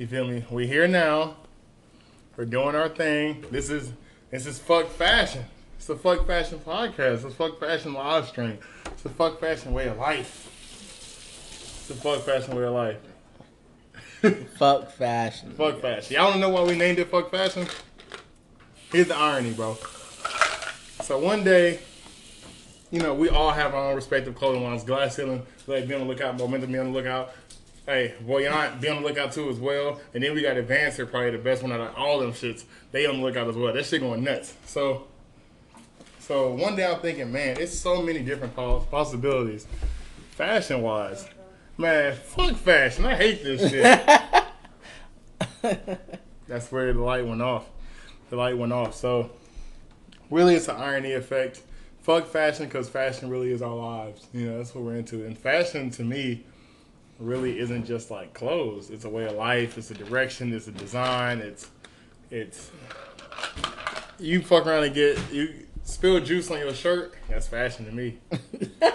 You feel me? We here now. We're doing our thing. This is this is fuck fashion. It's a fuck fashion podcast. It's a fuck fashion live stream. It's a fuck fashion way of life. It's a fuck fashion way of life. Fuck fashion. Fuck fashion. Y'all don't know why we named it fuck fashion? Here's the irony, bro. So one day, you know, we all have our own respective clothing lines. Glass ceiling, like be on the lookout. Momentum, be on the lookout. Hey, Voyant, be on the lookout too as well. And then we got Advancer, probably the best one out of all them shits. They on the lookout as well. That shit going nuts. So, so one day I'm thinking, man, it's so many different possibilities, fashion wise. Man, fuck fashion. I hate this shit. That's where the light went off. The light went off. So, really, it's an irony effect. Fuck fashion because fashion really is our lives. You know, that's what we're into. And fashion to me really isn't just like clothes. It's a way of life. It's a direction. It's a design. It's it's you fuck around and get you spill juice on your shirt. That's fashion to me.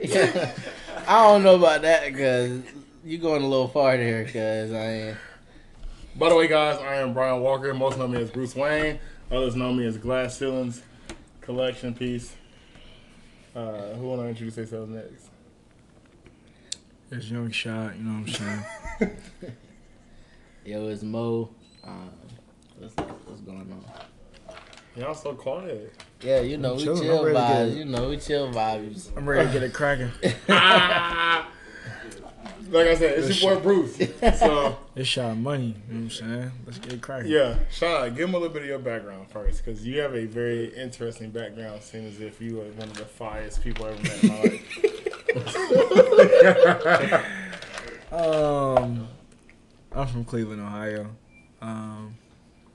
Yeah. I don't know about that because you're going a little far there because I ain't. By the way, guys, I am Brian Walker. Most know me as Bruce Wayne. Others know me as Glass Ceilings Collection Piece. Uh, who want to introduce themselves next? It's young shot, you know what I'm saying? Yo, it's Mo. Um, what's, what's going on? Y'all so quiet. Yeah, you know, I'm we chilling. chill I'm ready to vibes. You know, we chill vibes. I'm ready to get it cracking. Like I said, it's your boy Bruce. So It's shot money, you know what I'm saying? Let's get it cracking. yeah, Sean, give him a little bit of your background first, because you have a very interesting background. Seems as if you are one of the finest people I ever met in my life. Um, I'm from Cleveland, Ohio. Um,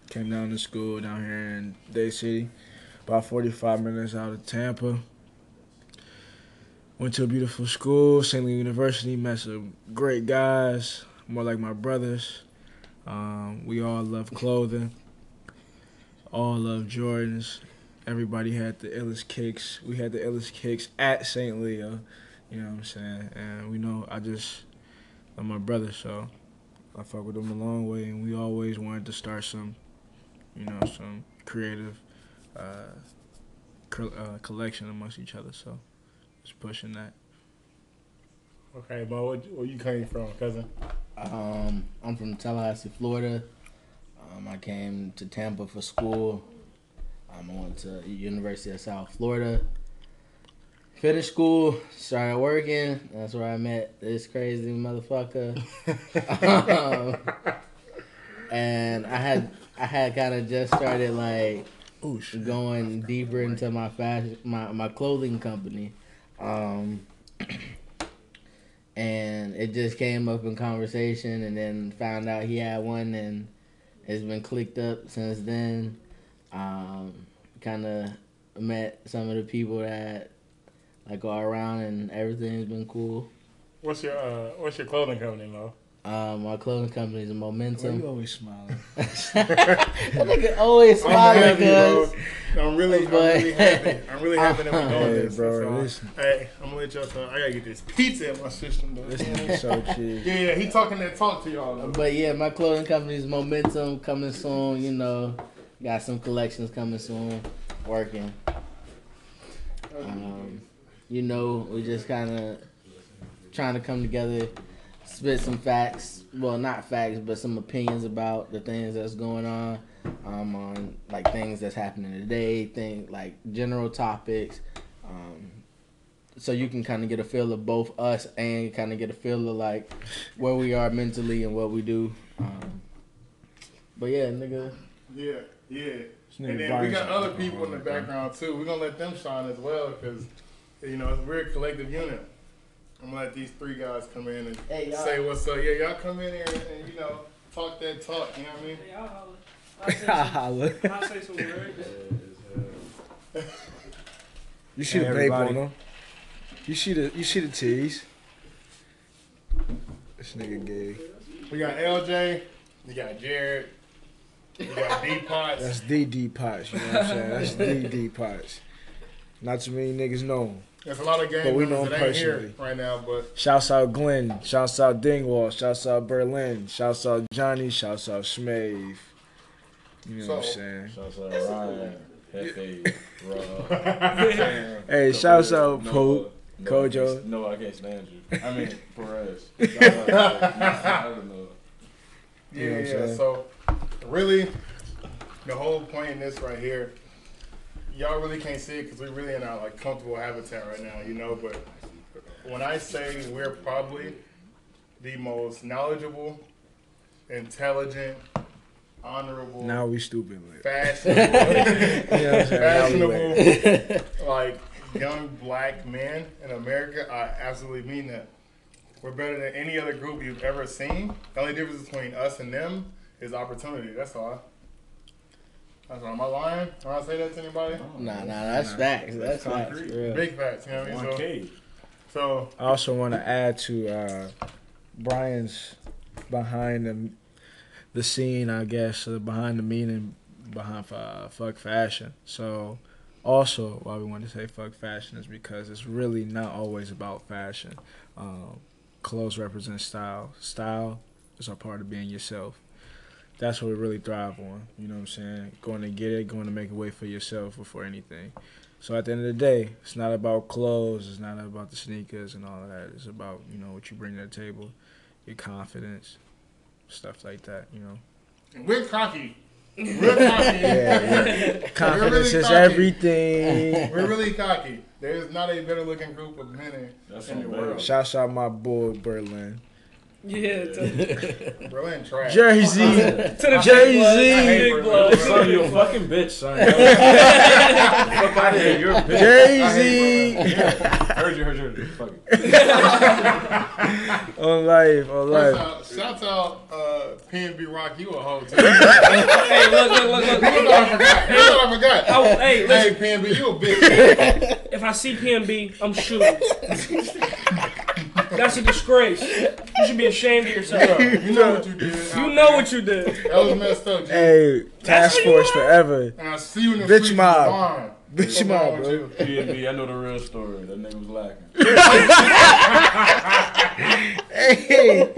came down to school down here in Dade City, about 45 minutes out of Tampa. Went to a beautiful school, St. Leo University. Met some great guys, more like my brothers. Um, we all love clothing. All love Jordans. Everybody had the illest kicks. We had the illest kicks at St. Leo. You know what I'm saying? And we know I just I'm my brother, so I fuck with him a long way, and we always wanted to start some, you know, some creative uh, co- uh, collection amongst each other. So just pushing that. okay, Mo, where, where you came from, cousin? Um, I'm from Tallahassee, Florida. Um, I came to Tampa for school. Um, I went to University of South Florida. Finished school, started working. That's where I met this crazy motherfucker. um, and I had I had kind of just started like shit! going deeper into my fashion, my my clothing company, um, and it just came up in conversation, and then found out he had one, and it's been clicked up since then. Um, kind of met some of the people that like go around, and everything's been cool. What's your uh, What's your clothing company, Mo? Um, my clothing company is Why you Momentum. always smiling? that nigga always I'm smiling, happy, bro. cuz. I'm really, I'm really happy. I'm really happy that we're doing Hey, this. bro, So, listen. Hey, I'm gonna let y'all talk. I gotta get this pizza in my system, though. This nigga so cheap. Yeah, yeah, he talking that talk to y'all. Though. But yeah, my clothing company is Momentum coming soon. You know, got some collections coming soon. Working. Um, you know, we just kind of trying to come together, spit some facts. Well, not facts, but some opinions about the things that's going on. Um, on like things that's happening today, thing like general topics. Um, so you can kind of get a feel of both us and kind of get a feel of like where we are mentally and what we do. Um, but yeah, nigga. Yeah, yeah. And then we got other people in the background too. We're gonna let them shine as well because you know we're a collective unit. I'm gonna let these three guys come in and Hey, y'all. say what's up. Yeah, y'all come in here and, and you know talk that talk. You know what I mean? Hey, I'll holler. I'll say some, Holla. I'll say some words. Uh, you see Hey, the babe everybody. on them. You see the you see the tees. This nigga gay. We got LJ. We got Jared. We got D Potts. That's the D pots. You know what I'm saying? That's the D pots. Not too many niggas know. 'em. There's a lot of game But we members know him that ain't here personally. right now, but Shouts out Glenn. Shouts out Dingwall. Shouts out Berlin. Shouts out Johnny. Shouts out Schmave. You know what I'm saying? Shouts out Ryan, Hefe, Rob. Hey, shouts out Noah, Pope, Noah, Kojo. No, I can't stand you. I mean, Perez. Shout I don't know. yeah, You know yeah. So really, the whole point in this right here, y'all really can't see it because we're really in our like comfortable habitat right now, you know. But when I say we're probably the most knowledgeable, intelligent, honorable, Now we stupid. Like, fashionable, you know what I'm saying? Now we lit. fashionable, like young black men in America, I absolutely mean that. We're better than any other group you've ever seen. The only difference between us and them is opportunity. That's all. That's all. Am I lying when I say that to anybody? Nah, nah, that's facts. That's facts. concrete. for real. Big facts, you know what I One mean? K. So, I also want to add to uh, Brian's behind the the scene, I guess, uh, behind the meaning behind uh, fuck fashion. So, also, why we want to say fuck fashion is because it's really not always about fashion. Um, clothes represent style. Style is a part of being yourself. That's what we really thrive on. You know what I'm saying? Going to get it, going to make a way for yourself before anything. So at the end of the day, it's not about clothes. It's not about the sneakers and all of that. It's about you know what you bring to the table, your confidence, stuff like that. You know, we're cocky. We're cocky. Yeah, yeah. confidence really is cocky. everything. We're really cocky. There's not a better looking group of men in the world. Shout out my boy Berlin, Yeah, to, Berlin trash. Jersey, to the Jay-Z. big I blood. Son, you a fucking bitch, son. Fuck out of here. You're a bitch. Jay-Z. Heard you, heard you, heard you. Fuck it. on life, on life. out, shout out uh, PNB Rock, you a hoe too. Hey, look, look, look, look. People thought I forgot. People thought I forgot. I, hey, Hey, listen. PNB, you a bitch. If I see PNB, I'm shooting. That's a disgrace. You should be ashamed of yourself. You know what you did. You know what you did. That was messed up, G. Hey, task force forever. And I see you in the Bitch mob. Bitch mob, wrong with bro. you? PNB, I know the real story. That nigga was lacking. Hey,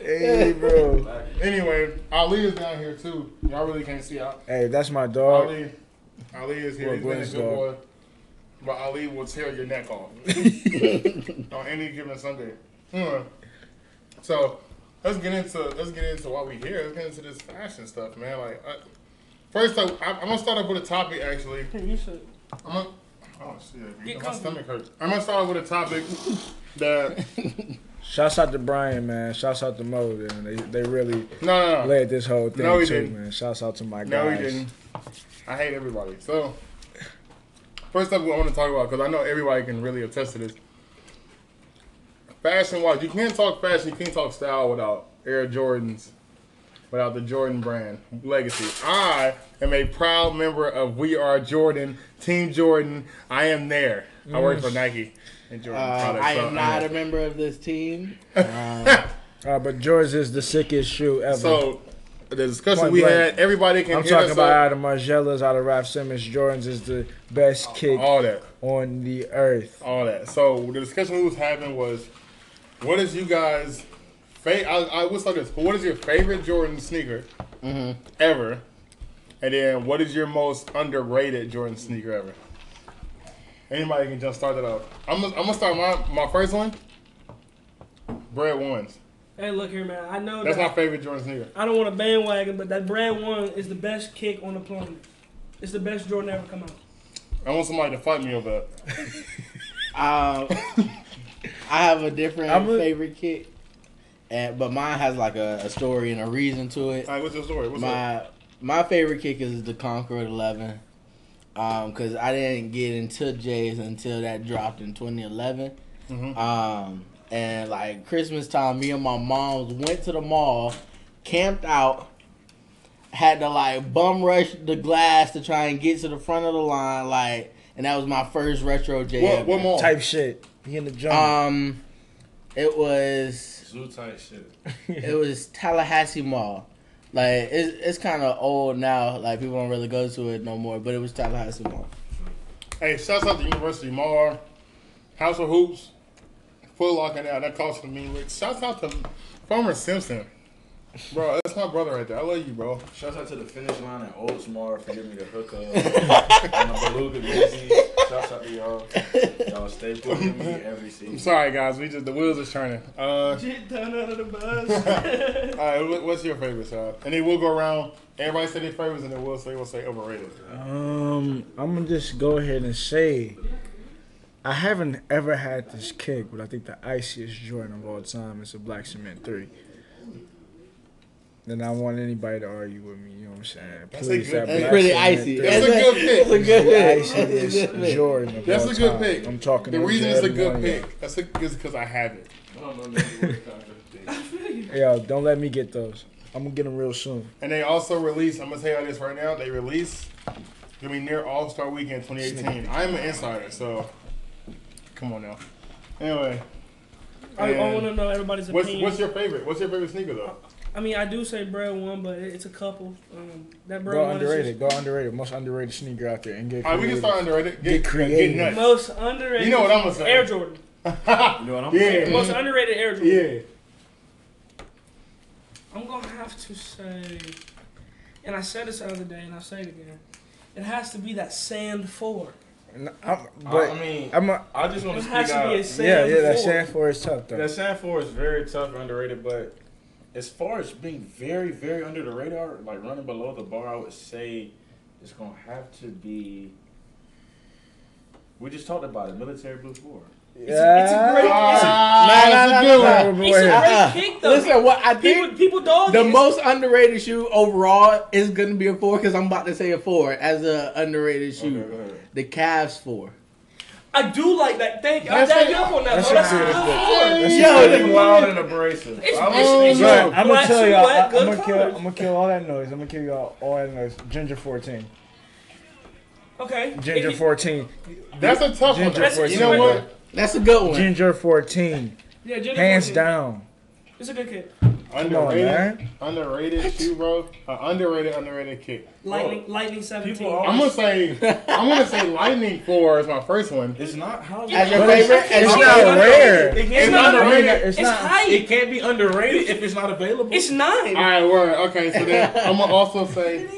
hey, bro. Anyway, Ali is down here too. Y'all really can't see Ali. Hey, that's my dog. Ali, Ali is here. Well, He's been a good dog. boy. But Ali will tear your neck off on any given Sunday. Hmm. So let's get into let's get into why we here. Let's get into this fashion stuff, man. Like I, first, I, I'm gonna start off with a topic. Actually, You should. I'm gonna. Oh shit! Get my comfy. stomach hurts. I'm gonna start off with a topic that Shouts out to Brian, man. Shouts out to Mo, man. They they really no no no led this whole thing No, he too, didn't. man. Shouts out to my No, guys. he didn't. I hate everybody. So, first up, I want to talk about because I know everybody can really attest to this. Fashion wise, you can't talk fashion, you can't talk style without Air Jordans, without the Jordan brand legacy. I am a proud member of We Are Jordan, Team Jordan. I am there. I work for Nike and Jordan Uh, products. I so am not know. a member of this team. Um, Uh, but George is the sickest shoe ever. So, the discussion Point we blank. had, everybody can I'm hit talking us about up. out of Margielas, out of Raf Simons. Jordan's is the best kick all that. on the earth. all that. So the discussion we was having was, what is you guys? Fa- I, I would start this. What is your favorite Jordan sneaker mhm. ever? And then what is your most underrated Jordan sneaker ever? Anybody can just start that off. I'm gonna, I'm gonna start my my first one. Bread ones. Hey, look here, man. I know That's that. my favorite Jordan sneaker. I don't want to bandwagon, but that brand one is the best kick on the planet. It's the best Jordan ever come out. I want somebody to fight me over that. Um, I have a different I'm a- favorite kick, and but mine has like a, a story and a reason to it. All right, what's your story? What's up? my my favorite kick is the Concord 11, um, because I didn't get into J's until that dropped in 2011. Mhm. Um, and like Christmas time, me and my moms went to the mall, camped out, had to like bum rush the glass to try and get to the front of the line, like, and that was my first retro J. What, ever. what mall? Type shit. He in the jungle. Um, it was Zoo type shit. it was Tallahassee Mall. Like it's it's kind of old now. Like people don't really go to it no more. But it was Tallahassee Mall. Hey, shouts out to University Mall. House of Hoops, Foot Locker now. That cost me. Like, shouts out to Farmer Simpson. Bro, that's my brother right there. I love you, bro. Shouts out to the finish line at Oldsmar for giving me the hookup. and the Beluga busy. Shouts out to y'all. Y'all stay putting me every season. I'm sorry, guys. We just the wheels are turning. Uh, Get down out of the bus. all right. What's your favorite, sir? And then we'll go around. Everybody say their favorites, and then we'll say we'll say overrated. Um, I'm gonna just go ahead and say, I haven't ever had this kick, but I think the iciest Jordan of all time is a Black Cement Three. And I want anybody to argue with me. You know what I'm saying? That's a good- that that's pretty icy. Three. That's a good pick. It's a good The pick. It's a good pick. Jordan of That's a good pick. I'm talking. The to reason it's a good one of y'all. pick. That's because I have it. I don't know nigga what contract Yo, don't let me get those. I'm gonna get them real soon. And they also released. I'm gonna tell you this right now. They released. Gonna be near All Star Weekend 2018. I'm an insider, so come on now. Anyway, I, I want to know everybody's what's opinion. what's your favorite? What's your favorite sneaker though? I mean, I do say bread one, but it- it's a couple. Um, that bread Go one underrated. is Go underrated. Most underrated sneaker out there. And get All right, we can start underrated. Get Get, creative. Get most underrated. You know what I'm gonna say. Air Jordan. You know what I'm Yeah. Most underrated Air Jordan. Yeah. I'm gonna have to say, and I said this the other day, and I'll say it again. It has to be that Sand Four. N- I'm, I, but I mean, I'm a, I just want to has speak to be a out. Sand yeah, yeah. That Four. for is tough though. That Sand 4 is very tough underrated, but as far as being very, very under the radar, like running below the bar, I would say it's going to have to be. We just talked about it, military blue four. It's a, it's a great. It's a, Nah, nah, that's a nah, good nah, one. nah. it's a ah, great ah. kick though. Listen, what I think people dog the it. most underrated shoe overall is gonna be a four because I'm about to say a four as a underrated shoe. Okay. The Cavs four. I do like that. Thank you. I That's back it. you up on that. That's bro. That's a good That's four. That's Yo, It's wild and abrasive. It's- I it's- was it's- thinking- I'm gonna tell y'all. I'm gonna kill. I'm gonna kill all that noise. I'm gonna kill y'all all that noise. Ginger 14. Okay. Ginger 14. That's a tough one. Ginger though. That's- You know what? That's a good one. Ginger 14. Yeah, Ginger Hands 14. down. It's a good kick. Underrated, man. underrated shoe, bro. Uh, underrated, underrated kick. Lightning, Lightning 17. People I'm gonna say, I'm gonna say Lightning Four is my first one. It's not how As your But it's- favorite? It's not favorite? rare. It can't It's be not underrated. underrated. It's It's not. hype. It can't be underrated if it's not available. It's nine. All right, word. Okay, so then I'm gonna also say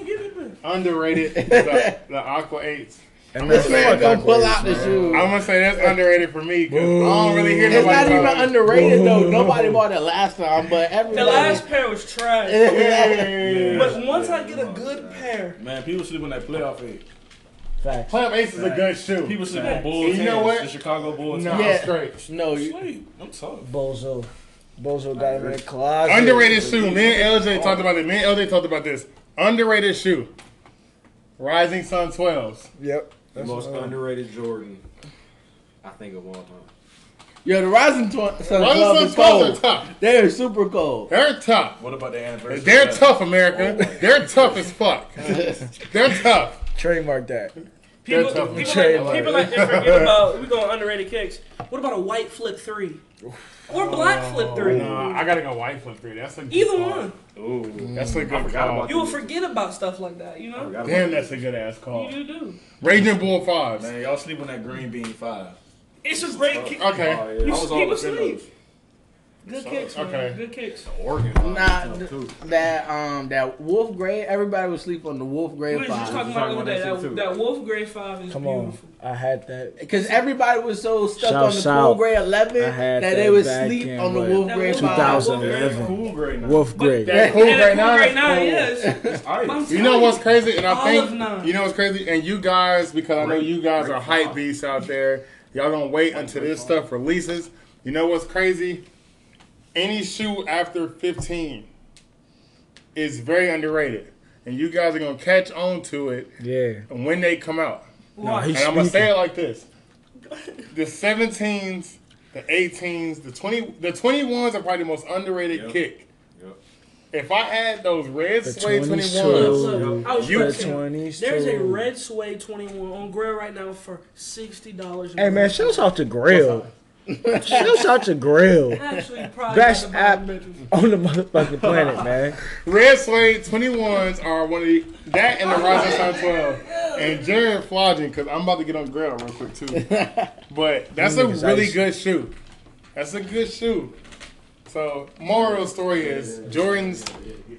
underrated the, the Aqua Eights. And This man gonna pull backwards, out the man. shoe. I'm gonna say that's underrated for me because I don't really hear It's nobody. not even talk about it. underrated though. Nobody bought it last time, but everybody. The last pair was trash. Yeah. But once I get a good pair, Man, people sleep on that playoff eight. Facts. Clamp Ace is a good shoe. People sleep Facts. on Bulls. You know what? The Chicago Bulls. no, hands. Yeah. straight. no, you, Sleep. I'm tough. Bozo. Bozo got him in the closet. Underrated shoe. Me and LJ talked about it. Me and LJ talked about this. Underrated shoe. Rising Sun 12s. Yep. The most what- underrated Jordan, I think of all time. yo, the Rising Tw- Sun Rising 12 Sun is 12s are cold. tough. They're super cold. They're tough. What about the anniversary? They're tough, America. Oh They're tough as fuck. They're tough. Trademark that. People, tough. people, like, mark. people like to forget about. We going underrated kicks. What about a white flip three or black flip three? Nah, I gotta go white flip three. That's a good Either call. one. Ooh. That's a I good forgot call. about You will forget about stuff like that. You know. Damn, that's a good ass call. You do. do. Raging Bull fives. Man, y'all sleep on that green bean five. It's a great kick. Okay. Oh, yeah. You I was all people up in sleep. Those. Good kicks, man. Okay. Good kicks. Oregon. Nah, th- that um that Wolf Gray. Everybody would sleep on the Wolf Gray We was just five talking talking about the other day. about that That, that Wolf Gray five is Come on. beautiful. I had that. because everybody was so stuck Shout on the out. Cool Gray eleven I that, they that would sleep in, on the Wolf Gray five. 2011. Cool great now. Wolf Gray. That cool And right that now. Cool Gray is nine cool. is. It's ice. You know what's crazy? And I Olive think you know what's crazy. And you guys, because I know you guys are hype beasts out there. Y'all gonna wait until this stuff releases. You know what's crazy? Any shoe after 15 is very underrated, and you guys are gonna catch on to it Yeah. when they come out. Watch. And I'm gonna say it like this: the 17s, the 18s, the 20, the 21s are probably the most underrated Yep. kick. Yep. If I had those red The suede 22s. 21s, I was You- The about to say, 20s. There's a red suede 21 on Grail right now for sixty dollars. Hey man, shouts out to Grail. Shouts out to Grill Actually, Best the app. on the motherfucking planet, man. Red Suede 21s are one of the that and the Rising Sun 12 and Jared flogging because I'm about to get on grill real quick too. But that's a really good shoe. That's a good shoe. So moral of the story is Jordans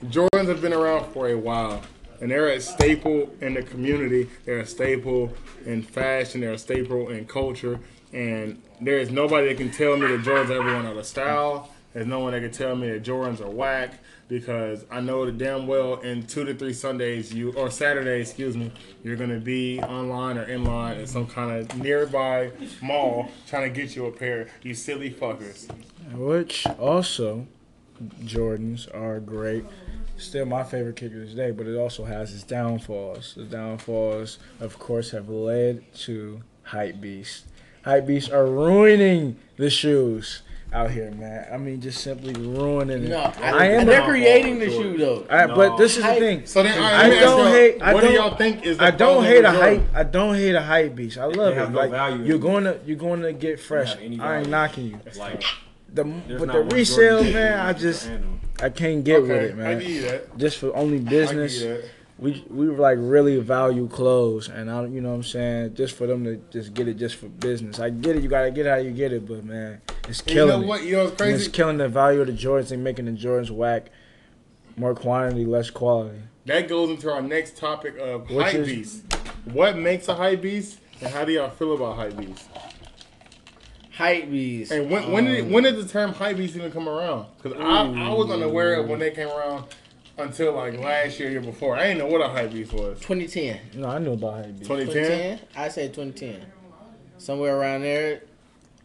Jordans have been around for a while. And they're a staple in the community. They're a staple in fashion. They're a staple in culture. And there is nobody that can tell me that Jordans are everyone out of style. There's no one that can tell me that Jordans are whack because I know that damn well in two to three Sundays you or Saturdays, excuse me, you're gonna be online or in line at some kind of nearby mall trying to get you a pair. You silly fuckers. Which also, Jordans are great. Still my favorite kicker today, but it also has its downfalls. The downfalls, of course, have led to hype beasts. Hype beasts are ruining the shoes out here, man. I mean, just simply ruining it. No, I, I am they're creating the shoe though. I- but this is the thing. So then, all right, I let me ask don't y'all, hate- I what do don't- y'all think is the I don't hate a with hype. I don't hate a hype beast. I love They have it. no Like value you're going to you're going to get fresh. I ain't knocking you. Like, The but the resale Jordan man, I just. I can't get with it, man. give you that. Just for only I give business. You that. we we like really value clothes, and I, you know what I'm saying, just for them to just get it just for business. I get it, you gotta get how you get it, but man, it's And You killing know what? You know what's And It's killing the value of the Jordans and making the Jordans whack. More quantity, less quality. That goes into our next topic of Which hype is- beast. What makes a hype beast, and how do y'all feel about hype beast? Hype beast. And when when did Um, when did the term hype beast even come around? Because I, I was unaware of when they came around until like last year, year before. I didn't know what a hype beast was. 2010. No, I knew about hype beast. 2010. 2010. I said 2010. Somewhere around there.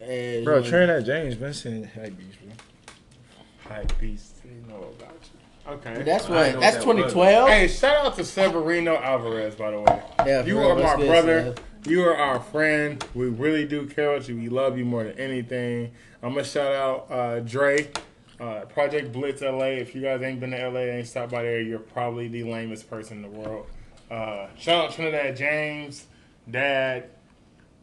is Bro, when- Trinidad James been saying hype beast, bro. Hype beast. Didn't know about you. Okay. That's what. know That's that was. 2012. Hey, shout out to Severino Alvarez, by the way. Yeah, You for real, are my good, brother. Seth? You are our friend. We really do care about you. We love you more than anything. I'm gonna shout out uh, Dre, uh, Project Blitz LA. If you guys ain't been to LA, ain't stopped by there, you're probably the lamest person in the world. Uh, shout out Trinidad James, Dad.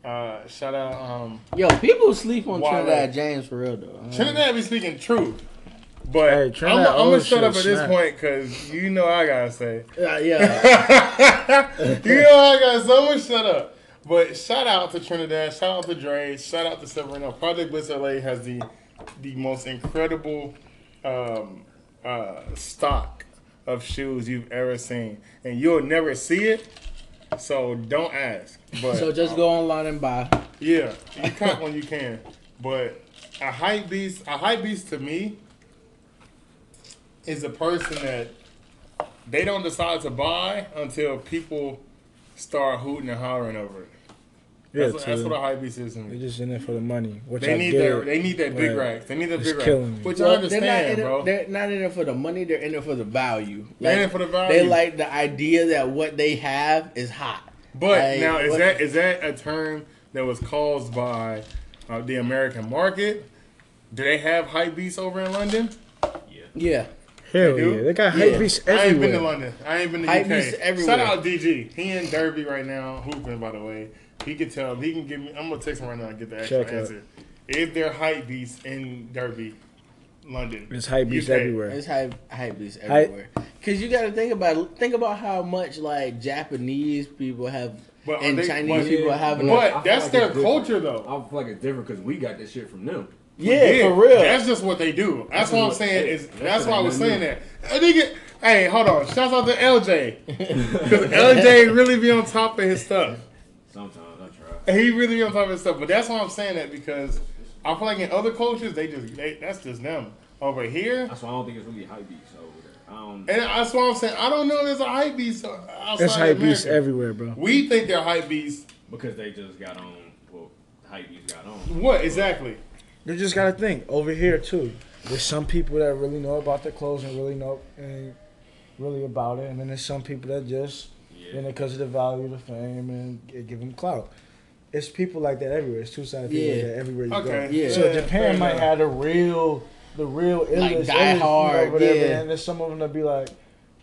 Uh, shout out um, Yo, people sleep on Wale. Trinidad James for real though. Trinidad. Be speaking truth. But Hey, I'm, I'm gonna shut up at this point because you know I gotta say. Yeah, yeah. you know I gotta so much shut up. But shout out to Trinidad, shout out to Dre, shout out to Severino. Project Blitz LA has the the most incredible um, uh, stock of shoes you've ever seen, and you'll never see it. So don't ask. But so just go online and buy. yeah, you cut when you can. But a hype beast, a hype beast to me is a person that they don't decide to buy until people start hooting and hollering over it. Yeah, That's, what, that's what a hype beast is to They're just in it for the money. Which They I need get their they need that big racks. They need that it's big killing racks. me. Which I understand, they're not in bro. It, they're not in it for the money. They're in it for the value. They're in it for the value. They like the idea that what they have is hot. But Like, now is what- that is that a term that was caused by uh, the American market? Do they have hype beasts over in London? Yeah. Yeah. Hell They yeah, they got hype Yeah. beasts everywhere. I ain't been to. London. I ain't been to Hype UK. beasts everywhere. Shout out DG. He in Derby right now, hooping. By the way, he can tell. He can give me. I'm gonna text him right now and get the actual Check out. answer. If they're hype beasts in Derby, London, There's hype beasts UK. everywhere. It's hype, hype beasts Hype- everywhere. Cause you got to think about think about how much like Japanese people have But are and they- Chinese but- people have. but- like, I feel that's like their different. culture, though. I feel like it's different because we got this shit from them. yeah, for real. That's just what they do. That's That's what I'm what- saying. Is that's that's why I what was they saying do. that. I nigga, hey, hold on. Shouts out to LJ because LJ really be on top of his stuff. Sometimes I try. He really be on top of his stuff. But that's why I'm saying that because I feel like in other cultures they just they, that's just them. Over here, That's why I don't think it's really hype beats over there. I don't. and that's why I'm saying I don't know. if There's a hype beast outside There's hype of beasts everywhere, bro. We think they're hype beasts. because they just got on. Well, hype beats got on. What exactly? You just gotta think over here too. There's some people that really know about their clothes and really know and really about it, and then there's some people that just Yeah. in it because of the value, the fame, and it give them clout. It's people like that everywhere. It's two sided people like that everywhere you Okay. go. Yeah. So Yeah, Japan fair might enough. have the real, the real Like Die illest Hard, or whatever, yeah. and there's some of them that be like, I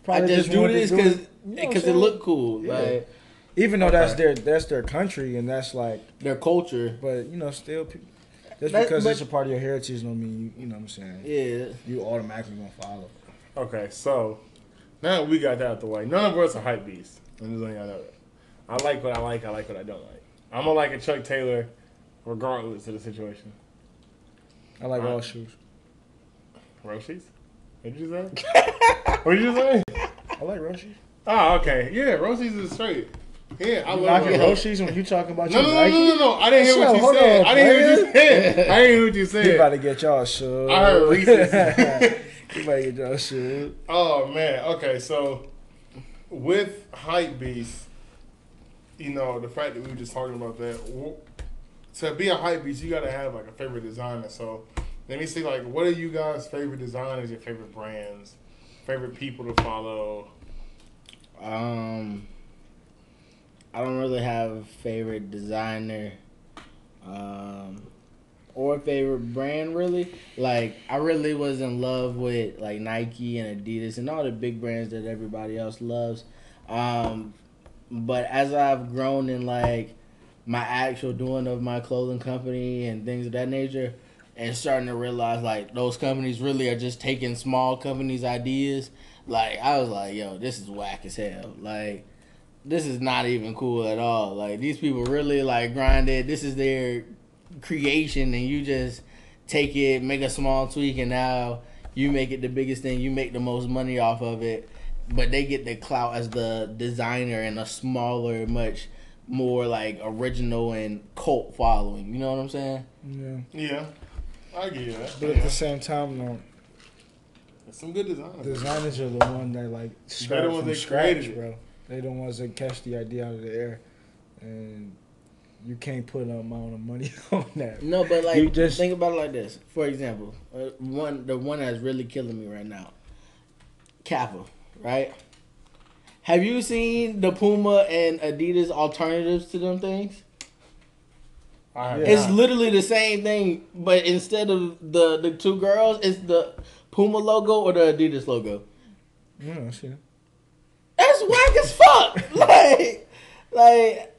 probably just do this do because it, you know what because I'm it look cool. Yeah. Like even though that's their that's their country and that's like, their culture. but you know, still people. Just That- because but- it's a part of your heritage don't mean you, you know what I'm saying. Yeah. You automatically gonna follow. Okay, so now that we got that out of the way, none of us are hype beasts. I'm just letting y'all know that. I like what I like. I like what I don't like. I'm gonna like a Chuck Taylor, regardless of the situation. I like all shoes. Roshes? What did you say? what did you say? I like Roshe. Oh, ah, okay. Yeah, Roshes is straight. Yeah, I love knocking Ro- Roshes when you talking about No, your no, no, Nike? no, no, no. I didn't hear what Shut you hold said. on, I didn't hear what you said. I didn't hear what you said. You about said. to get y'all shoes. I heard Reese's. you about to get y'all shoes. Oh man, okay, so with hype beast, you know the fact that we were just talking about that. To be a hype beast, you gotta have like a favorite designer. So let me see, like, what are you guys' favorite designers? Your favorite brands? Favorite people to follow? Um, I don't really have a favorite designer, um, or favorite brand really. Like I really was in love with like Nike and Adidas and all the big brands that everybody else loves. Um, but as I've grown in like my actual doing of my clothing company and things of that nature, and starting to realize like those companies really are just taking small companies' ideas. Like I was like, yo, this is whack as hell. Like this is not even cool at all. Like these people really like grinded. This is their creation, and you just take it, make a small tweak, and now you make it the biggest thing. You make the most money off of it, but they get the clout as the designer and a smaller, much more like original and cult following. You know what I'm saying? Yeah. Yeah, I get you that. But Yeah. at the same time, though, Some good designers. designers are the one that like start the ones from that scratch, created it. bro. They the ones that catch the idea out of the air, and you can't put an amount of money on that. No, but like You just- think about it like this. For example, uh, one the one that's really killing me right now, Kappa, right? Have you seen the Puma and Adidas alternatives to them things? Yeah. It's literally the same thing, but instead of the the two girls, it's the Puma logo or the Adidas logo. Yeah, see. That's whack as fuck. like, like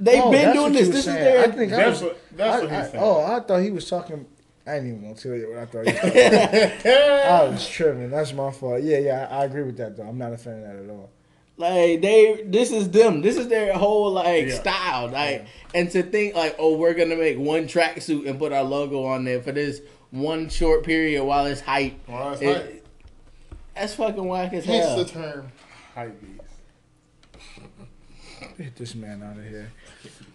they've Oh, been doing this. This was is their. I think I was, what that's I- what I- he's saying. Oh, I thought he was talking. I didn't even want to tell you what I thought. He was talking. I was tripping. That's my fault. Yeah, yeah, I, I agree with that though. I'm not a fan of that at all. Like they, this is them. This is their whole like Yeah. style. Like, and to think like, oh, we're gonna make one tracksuit and put our logo on there for this one short period while it's hype. Well, that's It- hype. That's fucking whack as Hence hell. the term hype beast. Get this man out of here.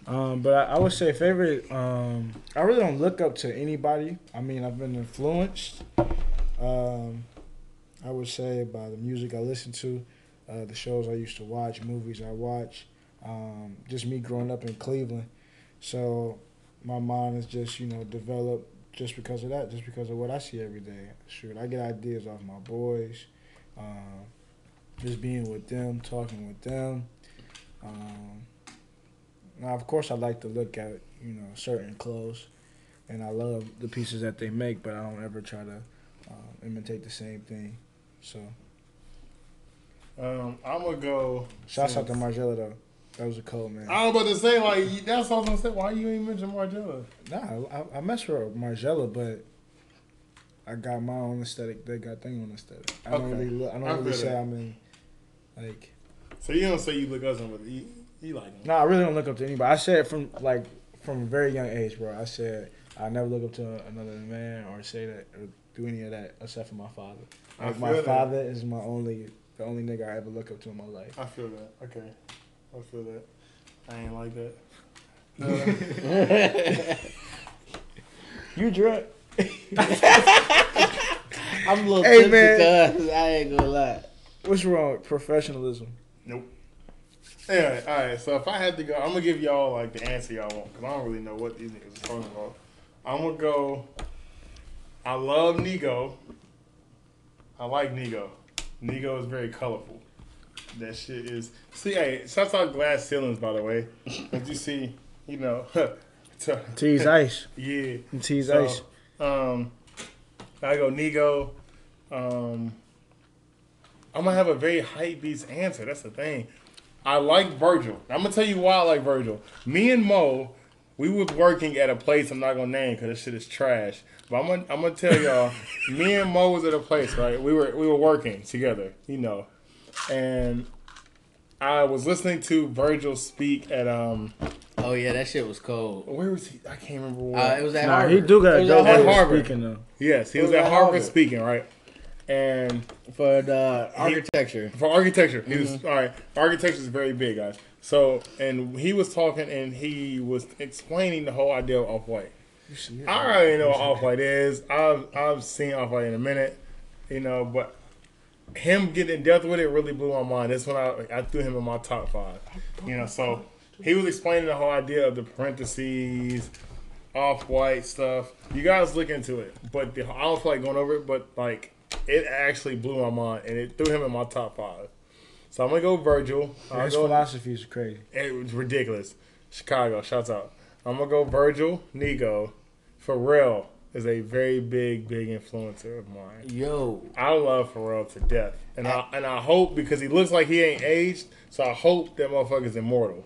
Um, but I, I would say favorite. Um, I really don't look up to anybody. I mean, I've been influenced. Um, I would say by the music I listen to, uh, the shows I used to watch, movies I watch. Um, just me growing up in Cleveland, so my mind is just you know developed just because of that, just because of what I see every day. Shoot, I get ideas off my boys, um, just being with them, talking with them. Um, now, of course, I like to look at you know certain clothes, and I love the pieces that they make, but I don't ever try to um, imitate the same thing. So, Um, I'm gonna go. shouts out to Margiela though. That was a cold man. I was about to say like that's what I was gonna say. Why you ain't mention Margiela? Nah, I, I mess with Margiela, but I got my own aesthetic. They got their own aesthetic. I don't really look. I don't I really say. I'm in. Like, So you don't say you look something, but you, you like him. no, I really don't look up to anybody. I said from like from a very young age, bro. I said I never look up to another man or say that or do any of that except for my father. I Like feel my that. father is my only, the only nigga I ever look up to in my life. I feel that. Okay, I feel that. I ain't like that. You drunk? I'm a little Hey, man. I ain't gonna lie. What's wrong? with Professionalism. Anyway, all right. So if I had to go, I'm gonna give y'all like the answer y'all want because I don't really know what these niggas are talking about. I'm gonna go. I love Nigo. I like Nigo. Nigo is very colorful. That shit is. See, hey, shouts out glass ceilings by the way. As you see, you know, Tease ice. yeah. Tease So, ice. Um, I go Nigo. Um, I'm gonna have a very hype beast answer. That's the thing. I like Virgil. I'm gonna tell you why I like Virgil. Me and Mo we was working at a place I'm not gonna name because this shit is trash. But I'm gonna I'm gonna tell y'all, me and Mo was at a place, right? We were we were working together, you know, and I was listening to Virgil speak at um Oh yeah, that shit was cold. where was he? I can't remember where. Uh, it was at Nah, Harvard. he do got It a was dope at Harvard. speaking though. yes, he was was at at Harvard Harvard. speaking, right? And for the architecture. for architecture. He was Mm-hmm. all right. Architecture is very big, guys. So, and he was talking, and he was explaining the whole idea of off white. I already know what off white is. I've I've seen off white in a minute, you know, but him getting in depth with it really blew my mind. That's when I I threw him in my top five. You know, so he was explaining the whole idea of the parentheses, off white stuff. You guys look into it, but the, I don't feel like going over it, but like it actually blew my mind, and it threw him in my top five. So I'm gonna go Virgil. I'll His go- philosophy is crazy. it was ridiculous. Chicago, shouts out. I'm gonna go Virgil, Nigo. Pharrell is a very big, big influencer of mine. Yo, I love Pharrell to death, and I and I hope because he looks like he ain't aged, so I hope that motherfucker's immortal.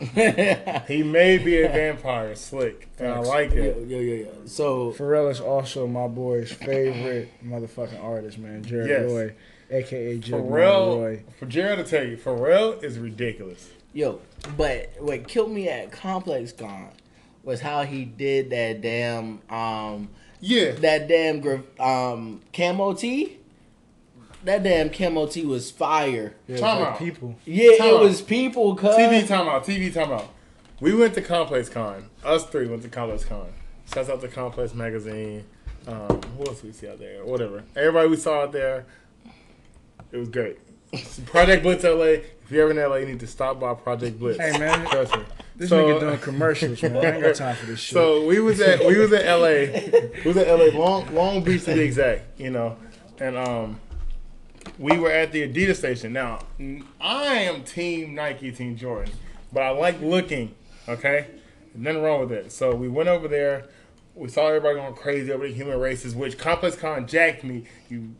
He may be a vampire, slick, and I like yo, it. yo, yo, yo. So Pharrell is also my boy's favorite motherfucking artist, man. Jared Yes. Roy, aka Jared Roy. Pharrell, for Jared to tell you, Pharrell is ridiculous. Yo, but what killed me at Complex Con was how he did that damn um Yeah, that damn gra- um camo tee. That damn camo tee was fire. Yeah, Time like out. people. Yeah, Time it out. was people. Cause TV timeout. TV timeout. We went to Complex Con. Us three went to Complex Con. Shouts out to Complex Magazine. Um, who else we see out there? Whatever. Everybody we saw out there. It was great. Project Blitz LA. If you're ever in LA, you need to stop by Project Blitz. Hey, man. Trust me. This So- nigga doing commercials, man. I ain't got time for this shit. So we was at we was at LA. We was at LA, Long Long Beach to be exact, you know. And um we were at the Adidas station. Now, I am team Nike, team Jordan, but I like looking, okay? Nothing wrong with it. So we went over there. We saw everybody going crazy over the human races, which Complex Con jacked me. You,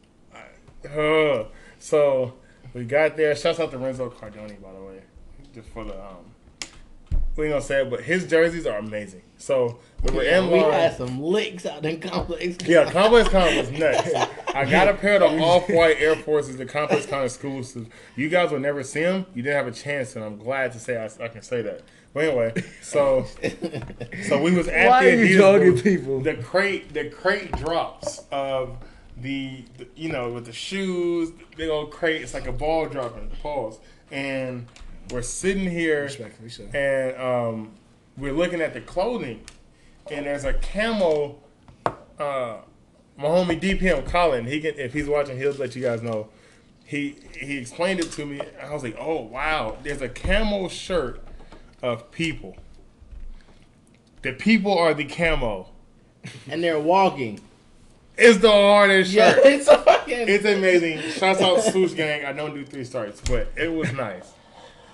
uh, so we got there. Shouts out to Renzo Cardoni, by the way, just for the um. We ain't gonna say it, but his jerseys are amazing. So we were in we had some licks out in Complex. Con. Yeah, Complex Con was nuts. I got a pair of the off-white Air Forces, the Complex Con exclusive. You guys will never see them. You didn't have a chance, and I'm glad to say I, I can say that. But anyway, so so we was at Why the are you people? The crate, the crate drops of the, the you know with the shoes, the big old crate. It's like a ball dropping. Pause. And we're sitting here Respectfully and um, we're looking at the clothing, and there's a camo. Uh, my homie DPM Colin, he can if he's watching, he'll let you guys know. He he explained it to me. I was like, oh wow, there's a camo shirt of people. The people are the camo. and they're walking. It's the hardest Yeah, shirt. it's a fucking. It's amazing. Shouts out Swoosh Gang. I don't do three starts, but it was nice.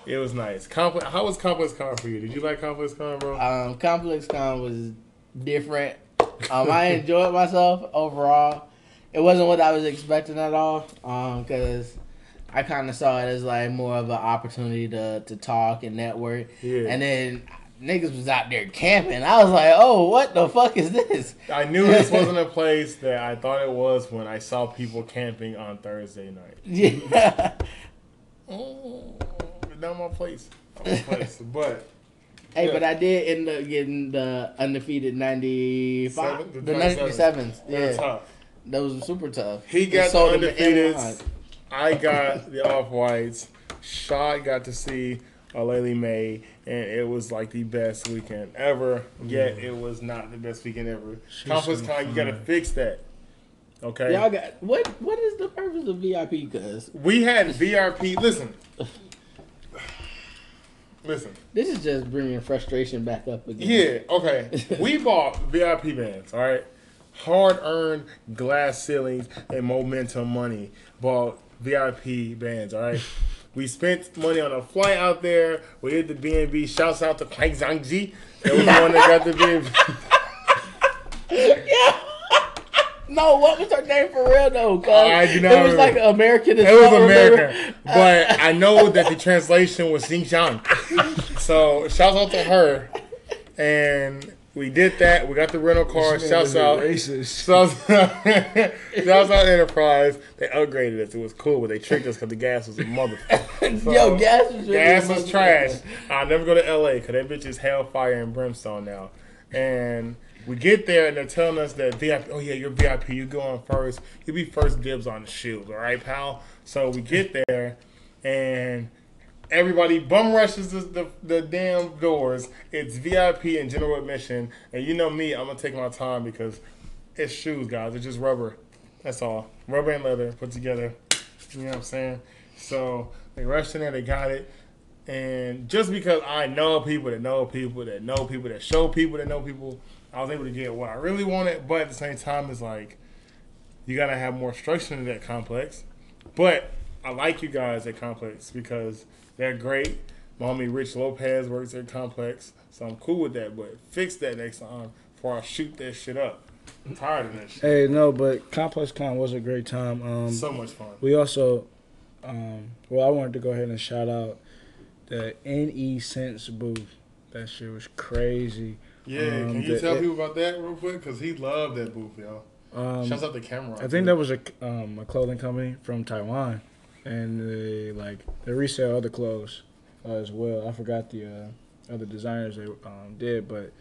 It was nice. Complex. How was Complex Con for you? Did you like Complex Con, bro? um, Complex Con was different. Um, I enjoyed myself overall. It wasn't what I was expecting at all. Um, because I kind of saw it as like more of an opportunity to to talk and network. Yeah. And then niggas was out there camping. I was like, oh, what the fuck is this? I knew this wasn't a place that I thought it was when I saw people camping on Thursday night. Yeah. Oh, not my place. Not my place. But Hey, Yeah. but I did end up getting the undefeated 95. Seven- the the 97s. 97s. they're Yeah. tough. Those were super tough. He got the sold undefeated. I got the off whites. Shot got to see Aleali May, and it was like the best weekend ever. Mm-hmm. Yet it was not the best weekend ever. She's Conference so Con, you got to fix that. Okay. Y'all got what? What is the purpose of VIP? Cause we had VRP. Listen. Listen. this is just bringing frustration back up again. Yeah, okay. we bought VIP bands, all right? Hard earned glass ceilings and momentum money. Bought VIP bands, all right? We spent money on a flight out there. We did the B&B. Shouts out to Kwang Zhangji. That was the one that got the B&B. Yeah. No, what was her name for real though? Cause I do not it was remember. like American. as It was fuck. American, but I know that the translation was Xinjiang. So shouts out to her. and we did that. We got the rental car. This man Shouts is out. Racist. Shouts shouts out Enterprise. They upgraded us. It was cool, but they tricked us because the gas was a motherfucker. So, Yo, gas was really gas was trash. I'll never go to LA because that bitch is hellfire and brimstone now. And we get there and they're telling us that VIP. Oh yeah, you're VIP. You go on first. You be first dibs on the shoes. All right, pal. So we get there and everybody bum rushes the, the, the damn doors. It's VIP and general admission. And you know me, I'm gonna take my time because it's shoes, guys. It's just rubber. That's all. Rubber and leather put together. You know what I'm saying? So they rushed in there, they got it. And just because I know people that know people that know people that show people that know people, I was able to get what I really wanted. But at the same time, it's like you gotta have more structure in that complex. But I like you guys at Complex because they're great. My homie Rich Lopez works at Complex, so I'm cool with that. But fix that next time before I shoot that shit up. I'm tired of that shit. Hey, no, but Complex Con was a great time. Um, so much fun. we also, um, well, I wanted to go ahead and shout out the NE Sense booth. That shit was crazy. Yeah, Um, can you the- tell people about that real quick? Because he loved that booth, yo. Um, Shouts out the camera. I think that was a um, a clothing company from Taiwan, and they like they resell other clothes uh, as well. I forgot the uh, other designers they um, did, but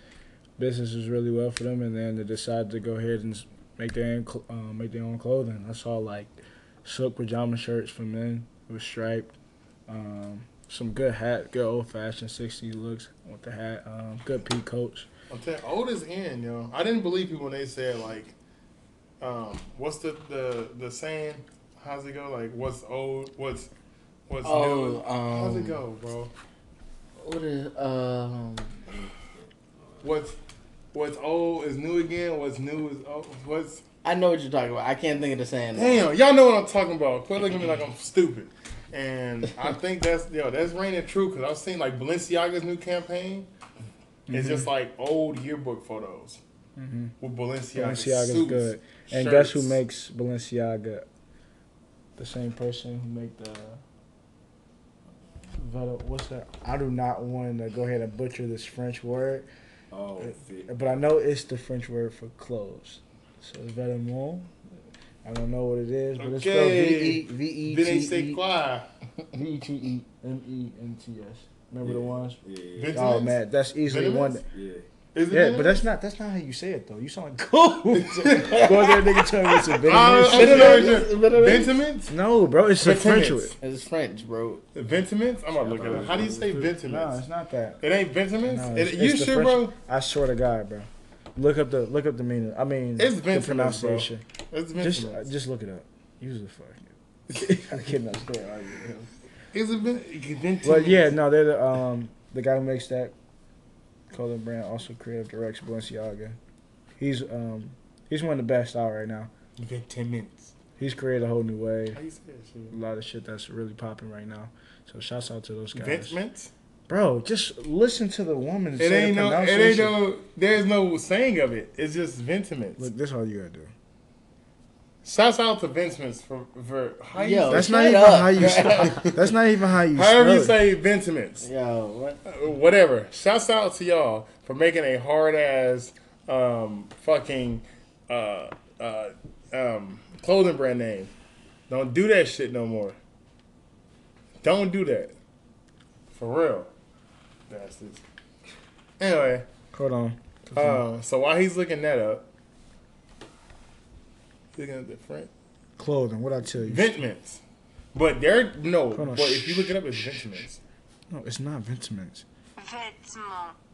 business was really well for them. And then they decided to go ahead and make their own cl- um, make their own clothing. I saw like silk pajama shirts for men. with was striped. Um, some good hat, good old fashioned '60s looks with the hat. Um, good pea coats. I'm telling you, old is in, yo. I didn't believe people when they said like, um, what's the the the saying? How's it go? Like, what's old? What's what's Oh, new? How's it um, go, bro? What is um? What's what's old is new again. What's new is old. What's I know what you're talking about. I can't think of the saying. damn? Y'all know what I'm talking about. Quit looking at me like I'm stupid. And I think that's yo, that's raining true because I've seen like Balenciaga's new campaign. It's just like old yearbook photos Mhm. with Balenciaga. Balenciaga's suits, good. And guess who makes Balenciaga? The same person who make the Veta, what's that? I do not want to go ahead and butcher this French word, Oh, fit. but I know it's the French word for clothes. So it's Vetements. I don't know what it is, but it's spelled Okay. V E V Then T they say fly. V E T E M E N T S. Remember the ones? Yeah, Vince- Oh man, that's easily one. Vitamins? yeah. Is it Yeah, but that's not that's not how you say it though. You sound like cool. Go there, nigga, tell me it's a I Vitamins. don't know. Vitamins? Ventiments? No, bro, it's a French word. Ventiments. It's French, bro. Ventiments? I'm gonna look at it. How do you say Ventiments? No, it's not that. It ain't Ventiments? No, It- it's- you it's sure, bro? I swear to God, bro. Look up the look up the meaning. I mean, It's the Ventiments, pronunciation. It's Just uh, just look it up. Use the fuck. I cannot stay arguing. Is it Ven- Ventiments? But yeah, no, they're the um the guy who makes that clothing brand also creative directs Balenciaga. He's um he's one of the best out right now. Ventiments. He's created a whole new way. How you say that shit? A lot of shit that's really popping right now. So shouts out to those guys. Ventiments? Bro, just listen to the woman. It say ain't the no. It ain't no. There's no saying of it. It's just Ventiments. Look, this all you gotta do. Shouts out to Ventiments for for how you Yo, That's not even up. how you. That's not even how you. however you say Ventiments. Yo, what? Uh, whatever. Shouts out to y'all for making a hard ass um fucking uh uh um clothing brand name. Don't do that shit no more. Don't do that. For real. Bastards. Anyway, Hold on. uh, so while he's looking that up, he's looking at the French Clothing. What I tell you? Ventments. But they're no, Hold on. but if you look it up, it's Ventments. No, it's not Ventiments. Vêtements.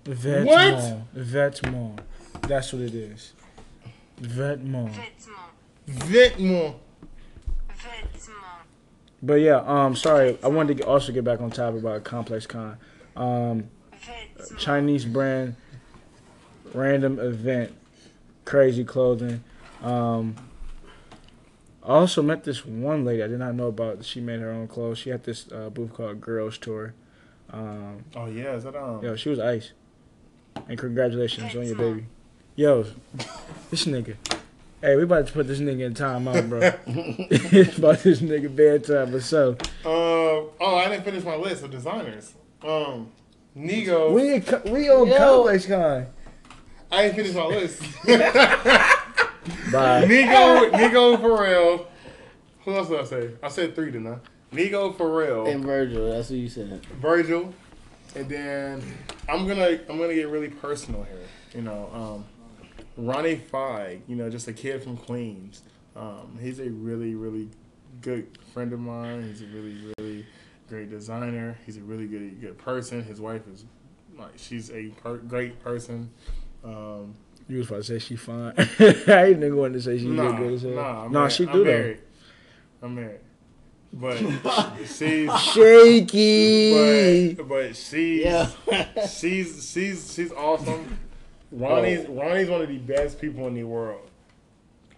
Vetements. Vetements. That's what it is. Vetements. Vêtements. Vêtements. Vêtements. But yeah, um, sorry, I wanted to also get back on topic about Complex Con. Um, Chinese brand, random event, crazy clothing. Um, I also met this one lady I did not know about. She made her own clothes. She had this uh, booth called Girls Tour. Um, Oh yeah, is that um? yo, she was ice. And congratulations on your baby. Yo, this nigga. Hey, we about to put this nigga in timeout, bro. it's about this nigga bedtime, but so Uh, oh, I didn't finish my list of designers. Um, Nigo. We we on Yo. Complex Con. I ain't finished my list. Bye. Nigo, Nigo Pharrell. Who else did I say? I said three, didn't I? Nigo Pharrell, And Virgil, that's what you said. Virgil, and then I'm gonna I'm gonna get really personal here. You know, um, Ronnie Fieg. You know, just a kid from Queens. Um, he's a really really good friend of mine. He's a really really great designer. He's a really good good person. His wife is like she's a per- great person. Um, You was about to say she fine. I ain't nigga wanted to say she Nah, look good as hell. nah, I'm nah, married. she I'm do though. married. I'm married, but she's Shaky. but but she's Yeah. she's she's she's awesome. Ronnie's Ronnie's one of the best people in the world,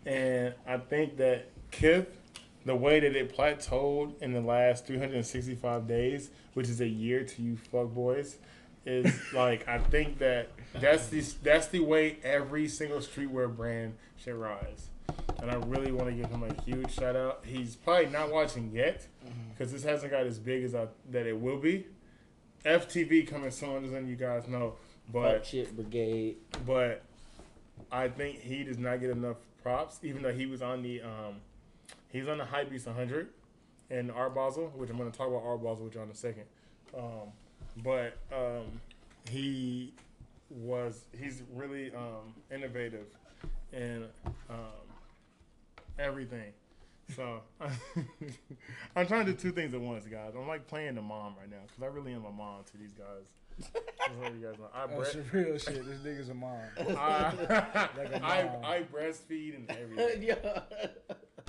and I think that Kith, the way that it plateaued in the last 365 days, which is a year to you fuck boys, is like I think that that's the that's the way every single streetwear brand should rise. And I really want to give him a huge shout out. He's probably not watching yet because this hasn't got as big as I, that it will be. FTV coming soon, letting you guys know. But Chip Brigade. but I think he does not get enough props, even though he was on the um, he's on the Hypebeast 100 and Art Basel, which I'm going to talk about Art Basel with you in a second. Um, but um, he was he's really um, innovative in um, everything. So I'm trying to do two things at once, guys. I'm like playing the mom right now because I really am a mom to these guys. Just let you guys know. I, That's bre- some real shit. This nigga's a mom. I, Like a I, mom. I breastfeed and everything. yeah.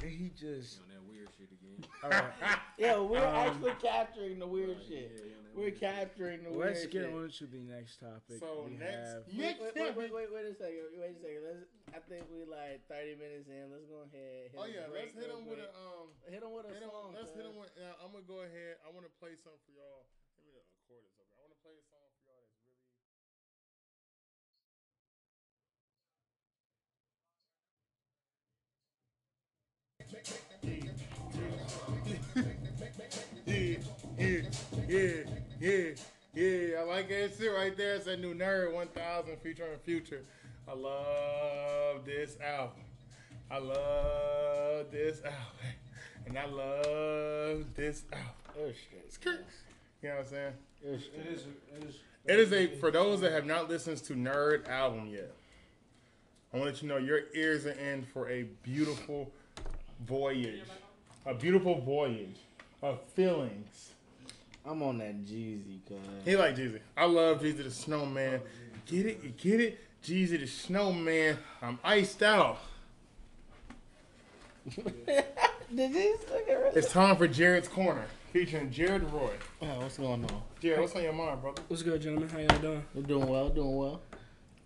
He just. On that weird shit again. Alright, yeah, we're Um, actually capturing the weird shit. We're capturing the let's shit. get on to the next topic. So we next, have. Wait, next wait, wait, wait, wait, wait a second. Wait a second. Let's. I think we like 30 minutes in. Let's go ahead. hit Oh yeah, let's hit him with a um. hit him with a Hit him, song. let's hit him with. Uh, I'm gonna go ahead. I want to play something for y'all. Let me record this. Yeah, yeah, yeah, yeah, yeah. I like that shit right there. It's that new Nerd 1000 featuring Future. I love this album. I love this album. And I love this album. Oh, shit. Skirt. You know what I'm saying? It is. It is. It is a for those that have not listened to Nerd album yet. I want to let you know your ears are in for a beautiful voyage, a beautiful voyage of feelings. I'm on that Jeezy, cuz. He like Jeezy. I love Jeezy the Snowman. Get it? You get it? Jeezy the Snowman. I'm iced out. Did these nigga really? It's time for Jared's Corner, featuring Jared Roy. Oh, what's going on? Jared, what's on your mind, brother? What's good, gentlemen? How y'all doing? We're doing well, doing well.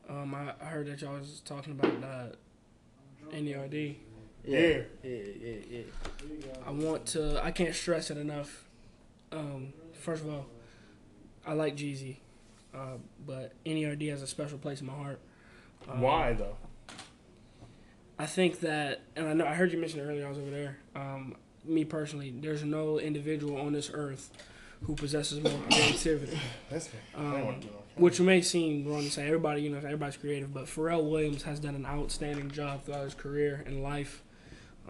Um, I, I heard that y'all was talking about that NERD. Yeah. Yeah, yeah, yeah, yeah. I want to. I can't stress it enough. Um, first of all, I like Jeezy, uh, but NERD has a special place in my heart. Um, Why though? I think that, and I know I heard you mention it earlier. I was over there. Um, me personally, there's no individual on this earth who possesses more creativity. That's I don't Um, want to do no which may seem wrong to say. Everybody, you know, everybody's creative, but Pharrell Williams has done an outstanding job throughout his career and life.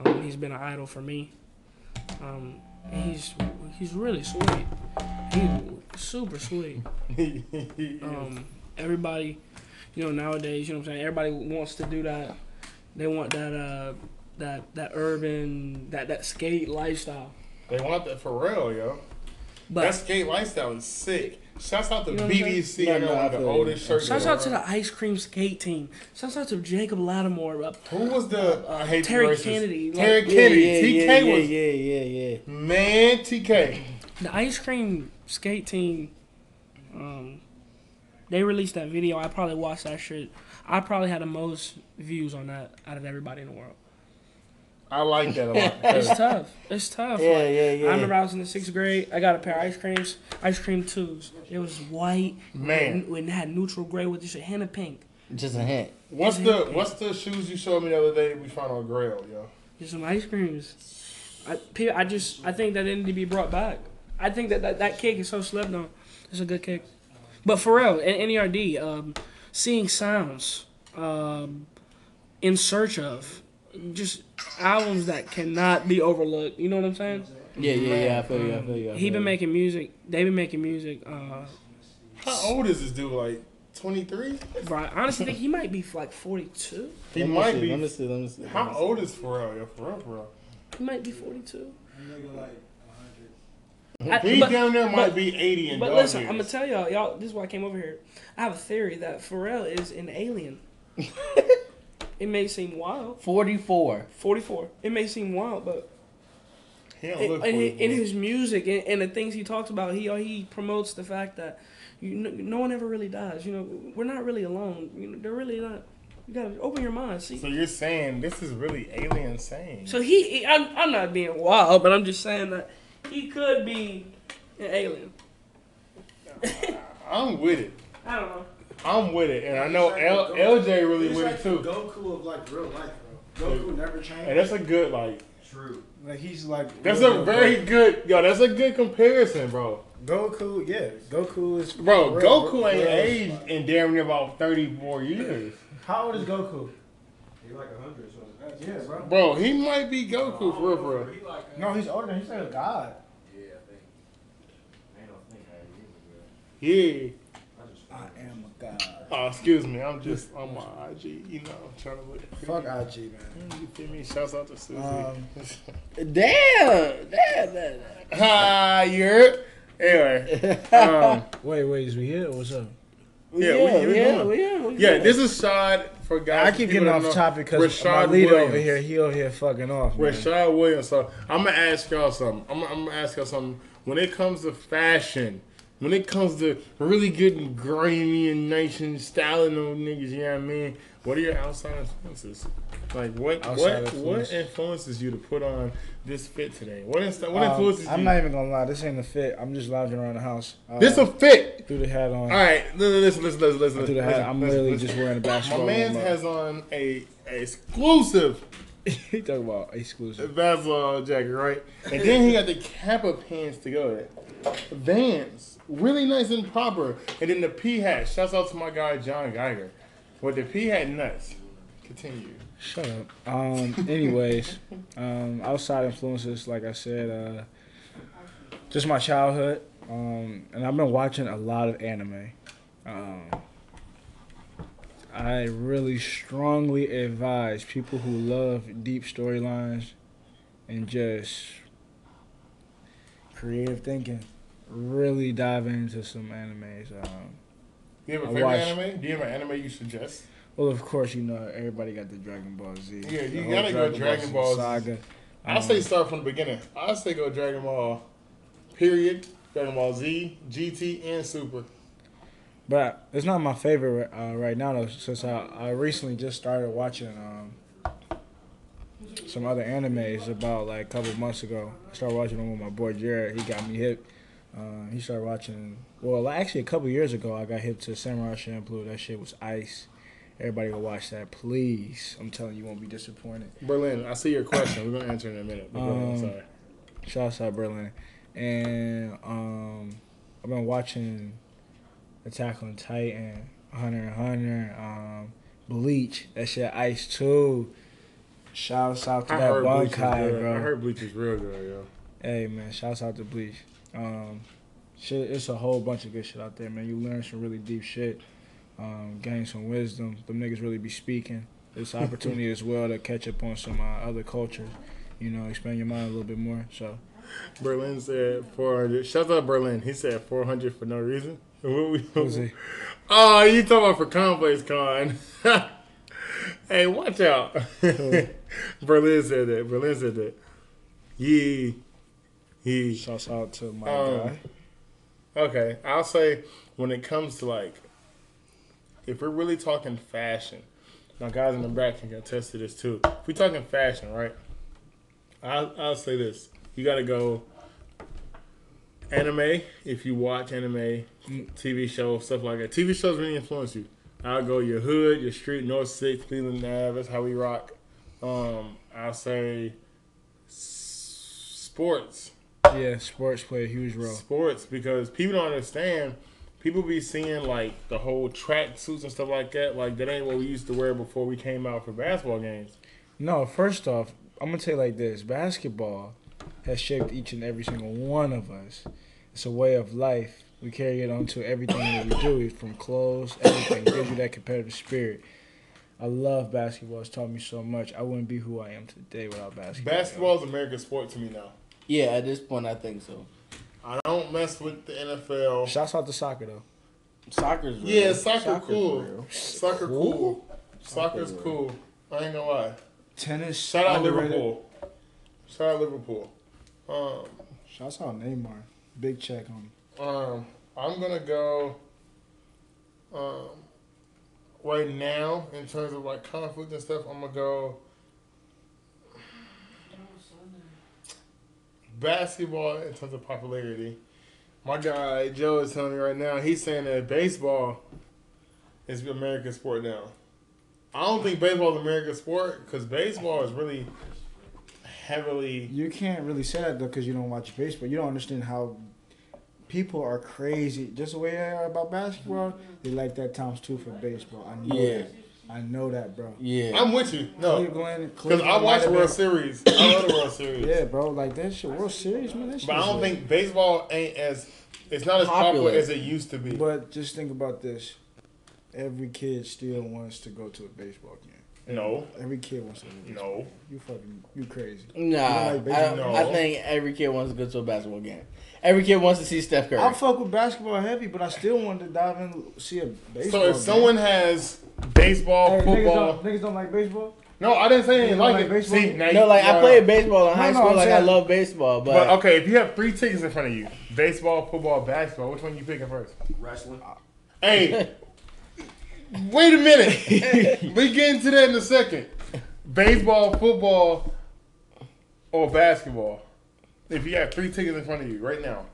Um, he's been an idol for me. Um, he's he's really sweet. He's super sweet. Um, everybody, you know, nowadays, you know what I'm saying. Everybody wants to do that. They want that uh, that that urban that that skate lifestyle. They want that for real, yo. But that skate lifestyle is sick. Shouts out to You know what I'm saying? No, know no, one of the feel oldest shirts. Shouts out to the ice cream skate team. Shouts out to Jacob Latimore. Uh, Who was the I hate Terry racist. Kennedy, like- Terry Yeah, Kennedy. yeah, TK yeah, was yeah, yeah, yeah, yeah. man. TK. the ice cream skate team. Um, they released that video. I probably watched that shit. I probably had the most views on that out of everybody in the world. I like that a lot. It's tough. It's tough. Yeah, Like, yeah, yeah. I remember I was in the sixth grade. I got a pair of ice creams, ice cream twos. It was white, Man. and, and had neutral gray with just a hint of pink. Just a hint. What's the What's the shoes you showed me the other day? We found on Grail, yo. Just some ice creams. I, I just I think that they need to be brought back. I think that that, that cake is so slept on. It's a good cake. But Pharrell and NERD, um, seeing sounds, um, in search of, just albums that cannot be overlooked. You know what I'm saying? Yeah, yeah, yeah. I feel you. I feel you. I He been you. making music. They been making music. Uh, How old is this dude? Like 23? bro, I honestly think he might be like 42. He Let me might see, be. Let me see. Let me see. let How me see. old is Pharrell? Yo, Pharrell, Pharrell. He might be 42. He I- but- down there might but- be 80 and But listen, years. I'm gonna tell y'all, y'all. This is why I came over here. I have a theory that Pharrell is an alien. it may seem wild. Forty-four. 44. It may seem wild, but in, in, his music and, and the things he talks about, he he promotes the fact that you know, no one ever really dies. You know, we're not really alone. You know, they're really not. You gotta open your mind. See. So you're saying this is really alien saying? So he, he- I'm, I'm not being wild, but I'm just saying that he could be an alien. I'm with it. I don't know. I'm with it, and I know L, LJ really He's with like it too. Goku of like real life, bro. Goku never changed. And that's a good like. True. Like he's like. That's real a deal very good yo. That's a good comparison, bro. Goku. Yeah, Goku is. Bro, real- Goku ain't real- aged in damn near about 34 years. How old is Goku? He like a hundred, so Yeah, bro. Bro, he might be Goku for real, for real. He like No, he's older. than He's like a god. yeah, I think. I don't think I agree with Yeah. that. I just I am a god. Oh, excuse me. I'm just on my IG. You know, I'm trying to look. Fuck IG, man. You feel me? Shouts out to Susie. Um, Damn. Damn. damn. Hi, you're. Anyway, um, Wait, wait, is we here? What's up? Yeah, we- yeah, we yeah, we- yeah, we yeah, going. this is Shad for guys. I keep getting off know. topic because my Rashad leader Williams. over here, he over here fucking off. Man. Rashad Williams. So I'm gonna ask y'all something. I'm, I'm gonna ask y'all something. When it comes to fashion, when it comes to really getting grimy and nice and styling those niggas, you know what I mean? What are your outside influences? Like what? Outside what? influence. What influences you to put on this fit today? What? Inst- what Um, influences I'm you? not even gonna lie. This ain't a fit. I'm just lounging around the house. Uh, this a fit. through the hat on. All right, listen, listen, listen, listen. I threw the listen, hat. I'm listen, literally listen. just wearing a basketball. My man has on a, a exclusive he talking about exclusive. basketball jacket, right? And then he got the Kappa pants to go with it. Vans, really nice and proper. And then the P hat. Shouts out to my guy John Geiger with the P hat nuts. Continue. Shut up. Um. Anyways, um, outside influences, like I said, uh, just my childhood. Um, and I've been watching a lot of anime. Um, I really strongly advise people who love deep storylines and just creative thinking really dive into some animes. Um, Do you have a I favorite watch- anime? Do you have an anime you suggest? well, of course, you know everybody got the Dragon Ball Z. Yeah, you the gotta go Dragon Ball Z. saga. I'll Um, say start from the beginning. I'll say go Dragon Ball, period. Dragon Ball Z, GT, and Super. But it's not my favorite uh, right now though, since I, I recently just started watching um, some other animes about like a couple months ago. I started watching them with my boy Jared. He got me hip. Uh, he started watching. Well, actually, a couple years ago, I got hit to Samurai Champloo. That shit was ice. Everybody go watch that, please. I'm telling you, you won't be disappointed. Berlin, I see your question. We're gonna answer in a minute. But go ahead, Um, sorry. Shouts out Berlin. And um, I've been watching Attack on Titan, Hunter and Hunter, um, Bleach. That shit ice too. Shouts out to I that heard Bleach is Bunkai, bro. I heard Bleach is real good, yo. Hey man, shouts out to Bleach. Um, shit, it's a whole bunch of good shit out there, man. You learn some really deep shit, um, gain some wisdom. Them niggas really be speaking. It's an opportunity as well to catch up on some uh, other cultures. You know, expand your mind a little bit more. So Berlin said 400. Shout out Berlin. He said 400 for no reason. What we, who's he? Oh, you talking about for Complex Con. hey, watch out. Berlin said that. Berlin said that. Yee. He. Shouts out to my Um, guy. Okay, I'll say when it comes to like, if we're really talking fashion, my guys in the back can attest to this too. If we're talking fashion, right? I'll, I'll say this: you got to go anime if you watch anime, TV shows, stuff like that. TV shows really influence you. I'll go your hood, your street, North Six, Cleveland Ave. That's how we rock. Um, I'll say sports. Yeah, sports play a huge role. Sports because people don't understand people be seeing like the whole track suits and stuff like that. Like that ain't what we used to wear before we came out for basketball games. No, first off, I'm gonna tell you like this: basketball has shaped each and every single one of us. It's a way of life. We carry it onto everything that we do, from clothes, everything. gives you that competitive spirit. I love basketball. It's taught me so much. I wouldn't be who I am today without basketball. Basketball is American sport to me now. Yeah, at this point, I think so. I don't mess with the NFL. Shouts out to soccer though. Soccer's real. Yeah, soccer Soccer's cool. real. Soccer cool. Soccer's cool. I ain't gonna lie. Tennis. Shout out underrated. Liverpool. Shout out Liverpool. Um, Shouts out Neymar. Big check on him. um, I'm gonna go. Um, right now, in terms of like conflict and stuff, I'm gonna go. Basketball in terms of popularity. My guy Joe is telling me right now. He's saying that baseball is American sport now. I don't think baseball is American sport because baseball is really heavily. You can't really say that though because you don't watch baseball. You don't understand how people are crazy. Just the way they are about basketball, they like that times two for baseball. I know Yeah. that. I know that, bro. Yeah. I'm with you. No, Cleveland, because I watch might have World been- Series. I love the World Series. Yeah, bro. Like that shit. World Series, man. That shit But I don't lit. think baseball ain't as it's not as popular, Popular. as it used to be. But just think about this. Every kid still wants to go to a baseball game. no, Every kid wants to. Go to a no. game. You fucking, you crazy. Nah, You like I, No. I think every kid wants to go to a basketball game. Every kid wants to see Steph Curry. I fuck with basketball heavy, but I still wanted to dive in and see a baseball. So if game. someone has baseball, Hey, niggas, football, don't, niggas don't like baseball. no, I didn't say You anything like like it. baseball? See, now no, you- like I played baseball in high no, school. I'm like I love baseball, but, But okay, if you have three tickets in front of you, baseball, football, basketball, which one you picking first? Wrestling. Hey, wait a minute. we get into that in a second. Baseball, football, or basketball. If you have three tickets in front of you right now,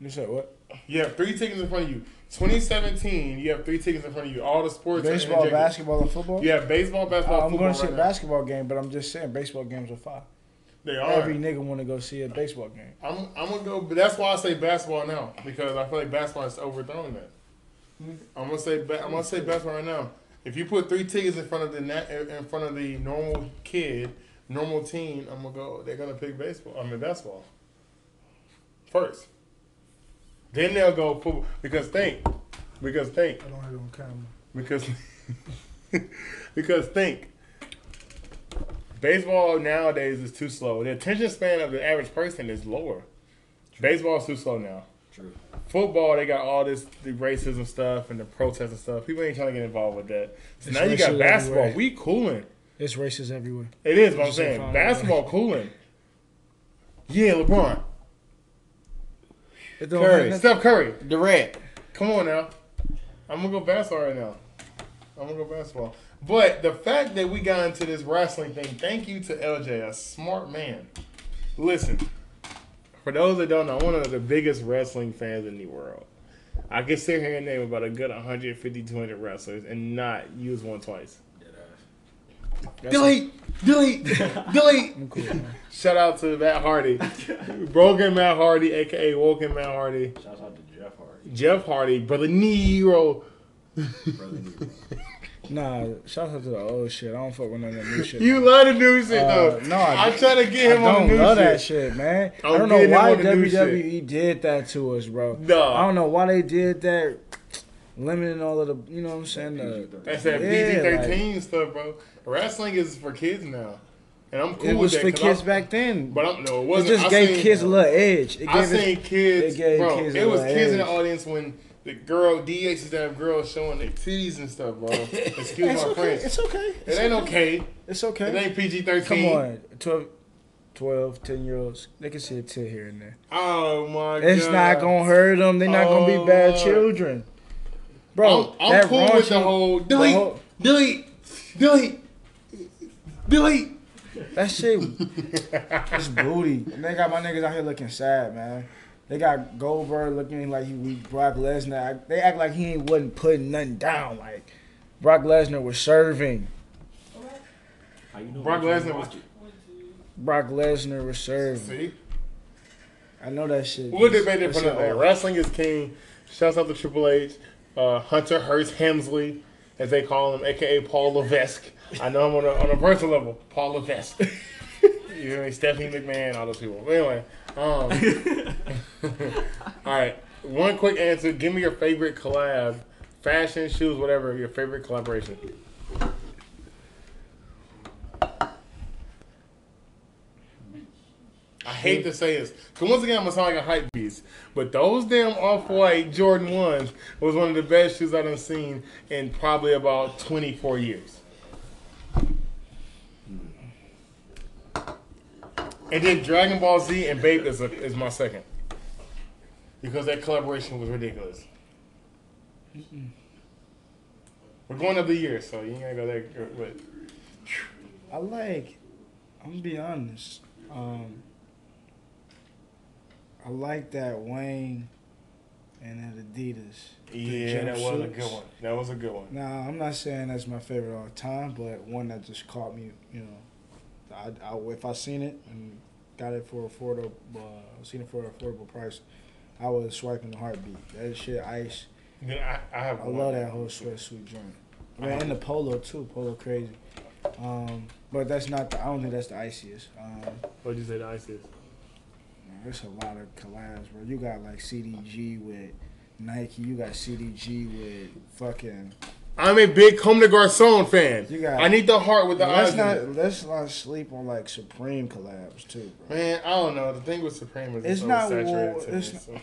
You said what? you have three tickets in front of you. 2017, you have three tickets in front of you. All the sports. Baseball, basketball, and football. You have baseball, basketball, I'm football. going to see right a now. basketball game, but I'm just saying baseball games are fire. They are. Every nigga want to go see a baseball game. I'm, I'm gonna go, but that's why I say basketball now because I feel like basketball is overthrown that. I'm gonna say ba- I'm gonna say basketball right now. If you put three tickets in front of the in front of the normal kid, normal teen, I'm gonna go. They're gonna pick baseball. I mean basketball first. Then they'll go football because think, because think, I don't have it on camera. because because think. Baseball nowadays is too slow. The attention span of the average person is lower. Baseball is too slow now. True. Football, they got all this the racism stuff and the protest and stuff. People ain't trying to get involved with that. So It's now you got racism basketball. everywhere. We cooling. It's racist everywhere. It is what I'm saying. fine. Basketball cooling. Yeah, LeBron. Curry. Steph Curry. Durant. Come on now. I'm gonna go basketball right now. I'm gonna go basketball. But the fact that we got into this wrestling thing, thank you to LJ, a smart man. Listen, for those that don't know, I'm one of the biggest wrestling fans in the world. I can sit here and name about a good 150, 200 wrestlers and not use one twice. Delete, delete, delete. I'm cool, man. Shout out to Matt Hardy, Broken Matt Hardy, aka Woken Matt Hardy, Shout out to Jeff Hardy. Jeff Hardy, brother Nero. Brother Nero. Nah, shout out to the old shit. I don't fuck with none of that new shit. You love the new shit Uh, though. no, I- I'm trying to get him on don't the new love shit. that shit, man. I'm I don't know why on the new WWE did that to us, bro. No. I don't know why they did that, limiting all of the, you know what I'm saying? The, That's that Yeah, PG-13 stuff, bro. Wrestling is for kids now, and I'm cool it with was that. for 'cause kids I'm- back then. But I'm no, it it wasn't. just I gave seen, kids a little edge. It I gave us, seen kids, it gave bro. kids it was little kids in the audience when the girl DH used to have girls showing their titties and stuff, bro. Excuse it's my okay. French. It's okay. It ain't okay. It's okay. It ain't PG-13. Come on, 12, 12, 10 year olds, they can see a tit here and there. Oh my god. It's not gonna hurt them. They're not gonna be bad Oh. children, bro. I'm, I'm that cool with the raunchy- whole the delete, whole- delete, delete, delete. That shit, it's booty. And they got my niggas out here looking sad, man. They got Goldberg looking like he weak. Brock Lesnar, they act like he ain't wasn't putting nothing down. Like Brock Lesnar was serving. How you know Brock Lesnar was- watch? Brock Lesnar was serving. See, I know that shit. we'll just- debate it that for another Wrestling is king. Shouts out to Triple H, uh, Hunter Hearst Helmsley, as they call him, aka Paul Levesque. I know him on a, on a personal level, Paul Levesque. you hear me? Stephanie McMahon, all those people. But anyway, um, all right. One quick answer. Give me your favorite collab, fashion, shoes, whatever. Your favorite collaboration. I hate to say this, because once again, I'm gonna sound like a hype beast. But those damn off-white Jordan ones was one of the best shoes I've seen in probably about 24 years. And then Dragon Ball Z and Bape is, a, is my second. Because that collaboration was ridiculous. We're going up the year, so you ain't gotta go there. But I like. I'm gonna be honest. Um, I like that Wayne and that Adidas. Yeah, that was a good one. That was a good one. Now I'm not saying that's my favorite all time, but one that just caught me. You know, I, I if I seen it and got it for affordable, uh, seen it for an affordable price, I was swiping the heartbeat. That shit ice. Then I, I have. I one. love that whole sweatsuit joint. I mean, and the polo too. Polo crazy. Um, but that's not. The, I don't think that's the iciest. Um, What'd you say the ice is? there's a lot of collabs, bro. You got like CDG with Nike. You got CDG with fucking. I'm a big Comme des Garçons fan. You got. I need the heart with the let's eyes. not let's not sleep on like Supreme collabs too, bro. Man, I don't know. The thing with Supreme is It's it's, not oversaturated war- it's not- so.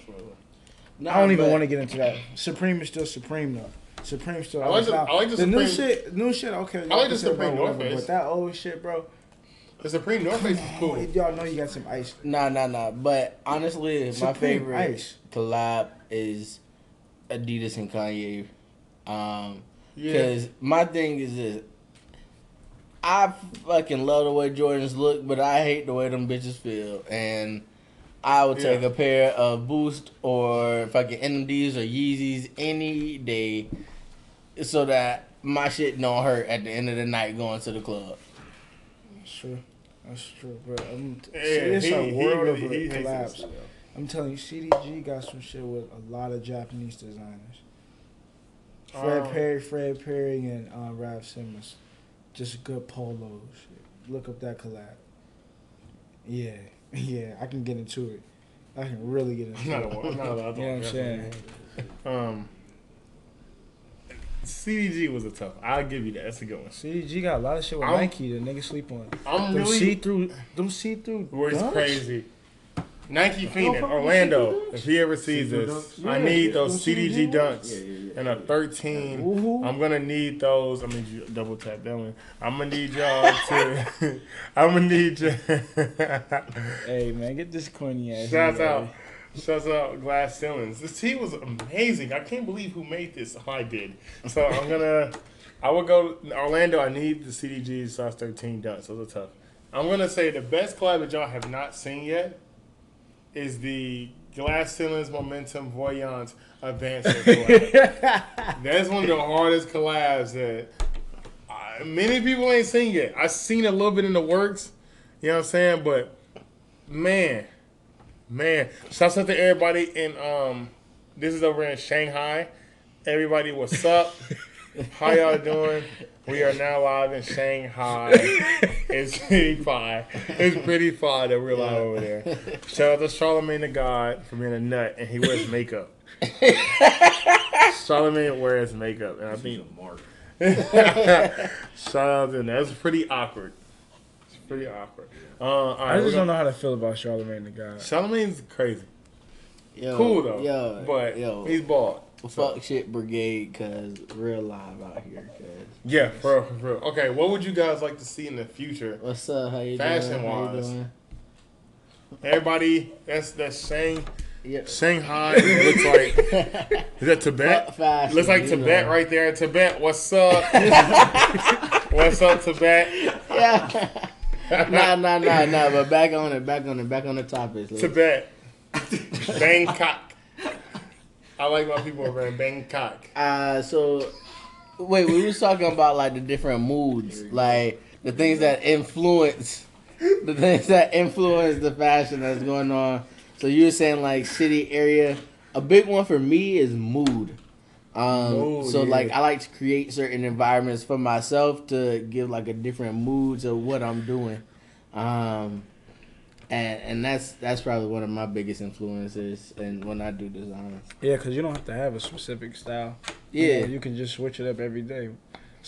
Nah, I don't even want to get into that. Supreme is still Supreme though. Supreme still. I like the- I like the new Supreme- shit. New shit. Okay, I like the Supreme about North Face. But that old shit, bro. The Supreme North Face is cool. If Y'all know you got some ice. Nah, nah, nah. But honestly, my favorite ice. collab is Adidas and Kanye. Um, Yeah. because my thing is this. I fucking love the way Jordans look, but I hate the way them bitches feel. And I would take Yeah. a pair of Boost or fucking NMDs or Yeezys any day so that my shit don't hurt at the end of the night going to the club. That's true. True. But um, Yeah, it's he- a world really- of he collabs. I'm telling you, CDG got some shit with a lot of Japanese designers. Fred Um, Perry, Fred Perry, and uh, Raf Simons. Just good polos. Look up that collab. Yeah, yeah, I can get into it. I can really get into I'm not, it. a, I'm not allowed to You know what I'm saying? Um, CDG was a tough. I'll give you that. That's a good one. CDG got a lot of shit with I'm- Nike that niggas sleep on. I'm Them really see through, them see through. where it's crazy. Nike Phoenix, Orlando. If he ever sees See-through this, dunks? I need yeah, those those CDG CDG dunks Yeah, yeah, yeah. and a 13. Woohoo. I'm gonna need those. I mean, you double tap that one. I'm gonna need y'all to. I'm gonna need you. Hey man, get this corny ass. Shouts nigga, out. Shouts out Glass Ceilings. This tee was amazing. I can't believe who made this. Oh, I did. So I'm gonna. I would go Orlando. I need the CDG size 13 dunks. Those are tough. I'm gonna say the best collab that y'all have not seen yet is the Glass Ceilings Momentum Voyance Advanced collab. That's one of the hardest collabs that uh, many people ain't seen yet. I seen a little bit in the works. You know what I'm saying? But man, man, shouts out to everybody in um. This is over in Shanghai. Everybody, what's up? How y'all doing? We are now live in Shanghai. It's pretty fine. It's pretty fine that we're live over there. Shout out to Charlemagne the God for being a nut and he wears makeup. Charlemagne wears makeup, and I He's think a mark. shout out to him. That's pretty awkward. It's pretty awkward. Uh, all right, I just don't gonna- know how to feel about Charlemagne the God. Charlemagne's crazy. Yo, Cool though. Yo, but yo, he's bald. fuck shit brigade, cause real live out here, cause. Yeah, for real, for real. Okay, what would you guys like to see in the future? What's up? How you Fashion doing? How you wise. doing? Everybody, that's that's Shang, Yeah. Shanghai. Looks like is that Tibet? Fashion, Looks like Tibet know. right there. Tibet, what's up? what's up, Tibet? Yeah. nah, nah, nah, nah. But back on it, back on it, back on the topics. let's- Tibet, Bangkok. I like my people over in Bangkok. Uh, so wait, we was talking about like the different moods, like the things that influence, the things that influence the fashion that's going on. So you were saying like city area a big one for me is mood. Um, Mood, so yeah. like I like to create certain environments for myself to give like a different mood to what I'm doing. Um, and and that's that's probably one of my biggest influences and when I do designs. Yeah, because you don't have to have a specific style. You Yeah. know, you can just switch it up every day.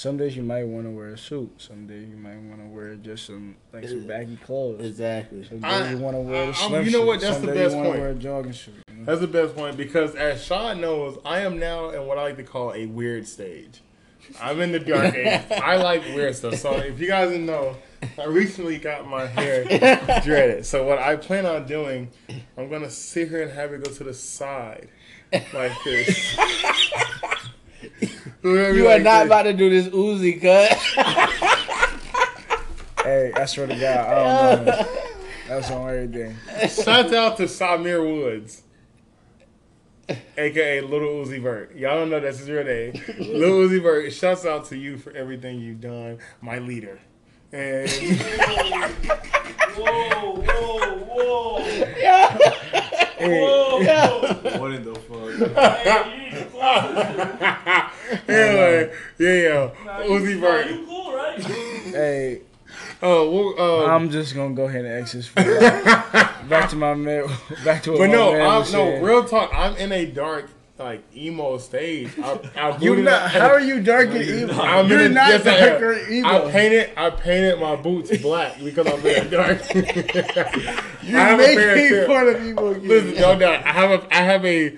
Some days you might want to wear a suit. Some days you might want to wear just some like some baggy clothes. Exactly. Some I- you want to wear I- the I'm- slim you know what? That's Some the days best you wanna point. wear a jogging suit. You know? That's the best point because as Sean knows, I am now in what I like to call a weird stage. I'm in the dark age. I like weird stuff. So if you guys didn't know, I recently got my hair dreaded. So what I plan on doing, I'm gonna sit here and have it go to the side like this. You are not about to do this Uzi cut. Hey, I swear to God, I don't know. That's on everything. Shout out to Symere Woods, aka Little Uzi Vert. Y'all don't know that's his real name. Little Uzi Vert. Shouts out to you for everything you've done, my leader. And Whoa, whoa, whoa. What in the fuck? anyway, yeah, yeah, Uzi You cool, right? Hey, Oh, well, uh, I'm just gonna go ahead and exit. For back to my man. Back to what but my no, man I'm, no, saying. real talk. I'm in a dark, like emo stage. I, I You booted not? up- How are you dark and evil? I'm You're in a, not yes, I dark am. or evil. I painted I painted my boots black because I'm very dark. You're I have a pair of making fun of evil. Listen, no doubt. I have a I have a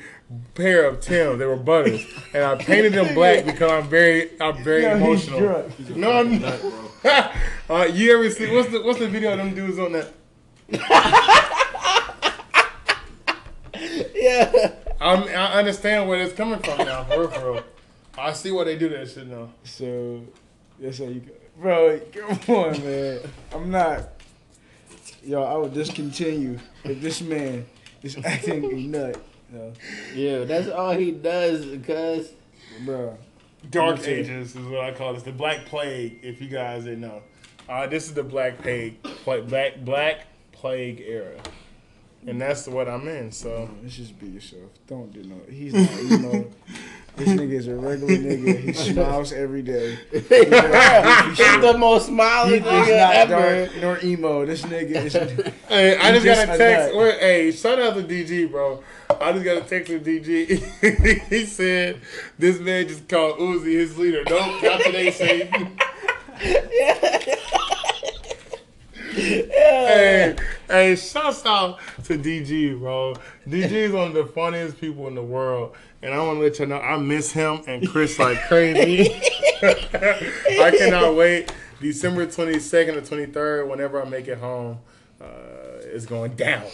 pair of Tims. They were butters, and I painted them black because I'm very I'm very Yo, he's emotional. drunk. No, I'm not. uh, you ever see what's the what's the video of them dudes on that? yeah. I'm, I understand where it's coming from now. For real, for real. I see why they do that shit now. So that's how you go, bro. Come on, man. I'm not. Yo, I would discontinue if this man is acting a nut. Yeah, that's all he does because bro. Dark. Ages is what I call this. The Black Plague, if you guys didn't know. Uh, this is the Black Plague, Black Black Plague era, and that's what I'm in. So Let's just be yourself. Don't do no. He's not emo. this nigga is a regular nigga. He smiles every day. he's the most smiling nigga not ever. dark nor emo. This nigga is. hey, I You just got a text. Where, hey, shout out to DG, bro. I just got a text from DG. he said this man just called Uzi his leader. Don't not today say. Hey, hey, shouts out to DG, bro. DG is one of the funniest people in the world. And I want to let you know I miss him and Chris like crazy. I cannot wait. December 22nd or 23rd, whenever I make it home, uh, it's going down.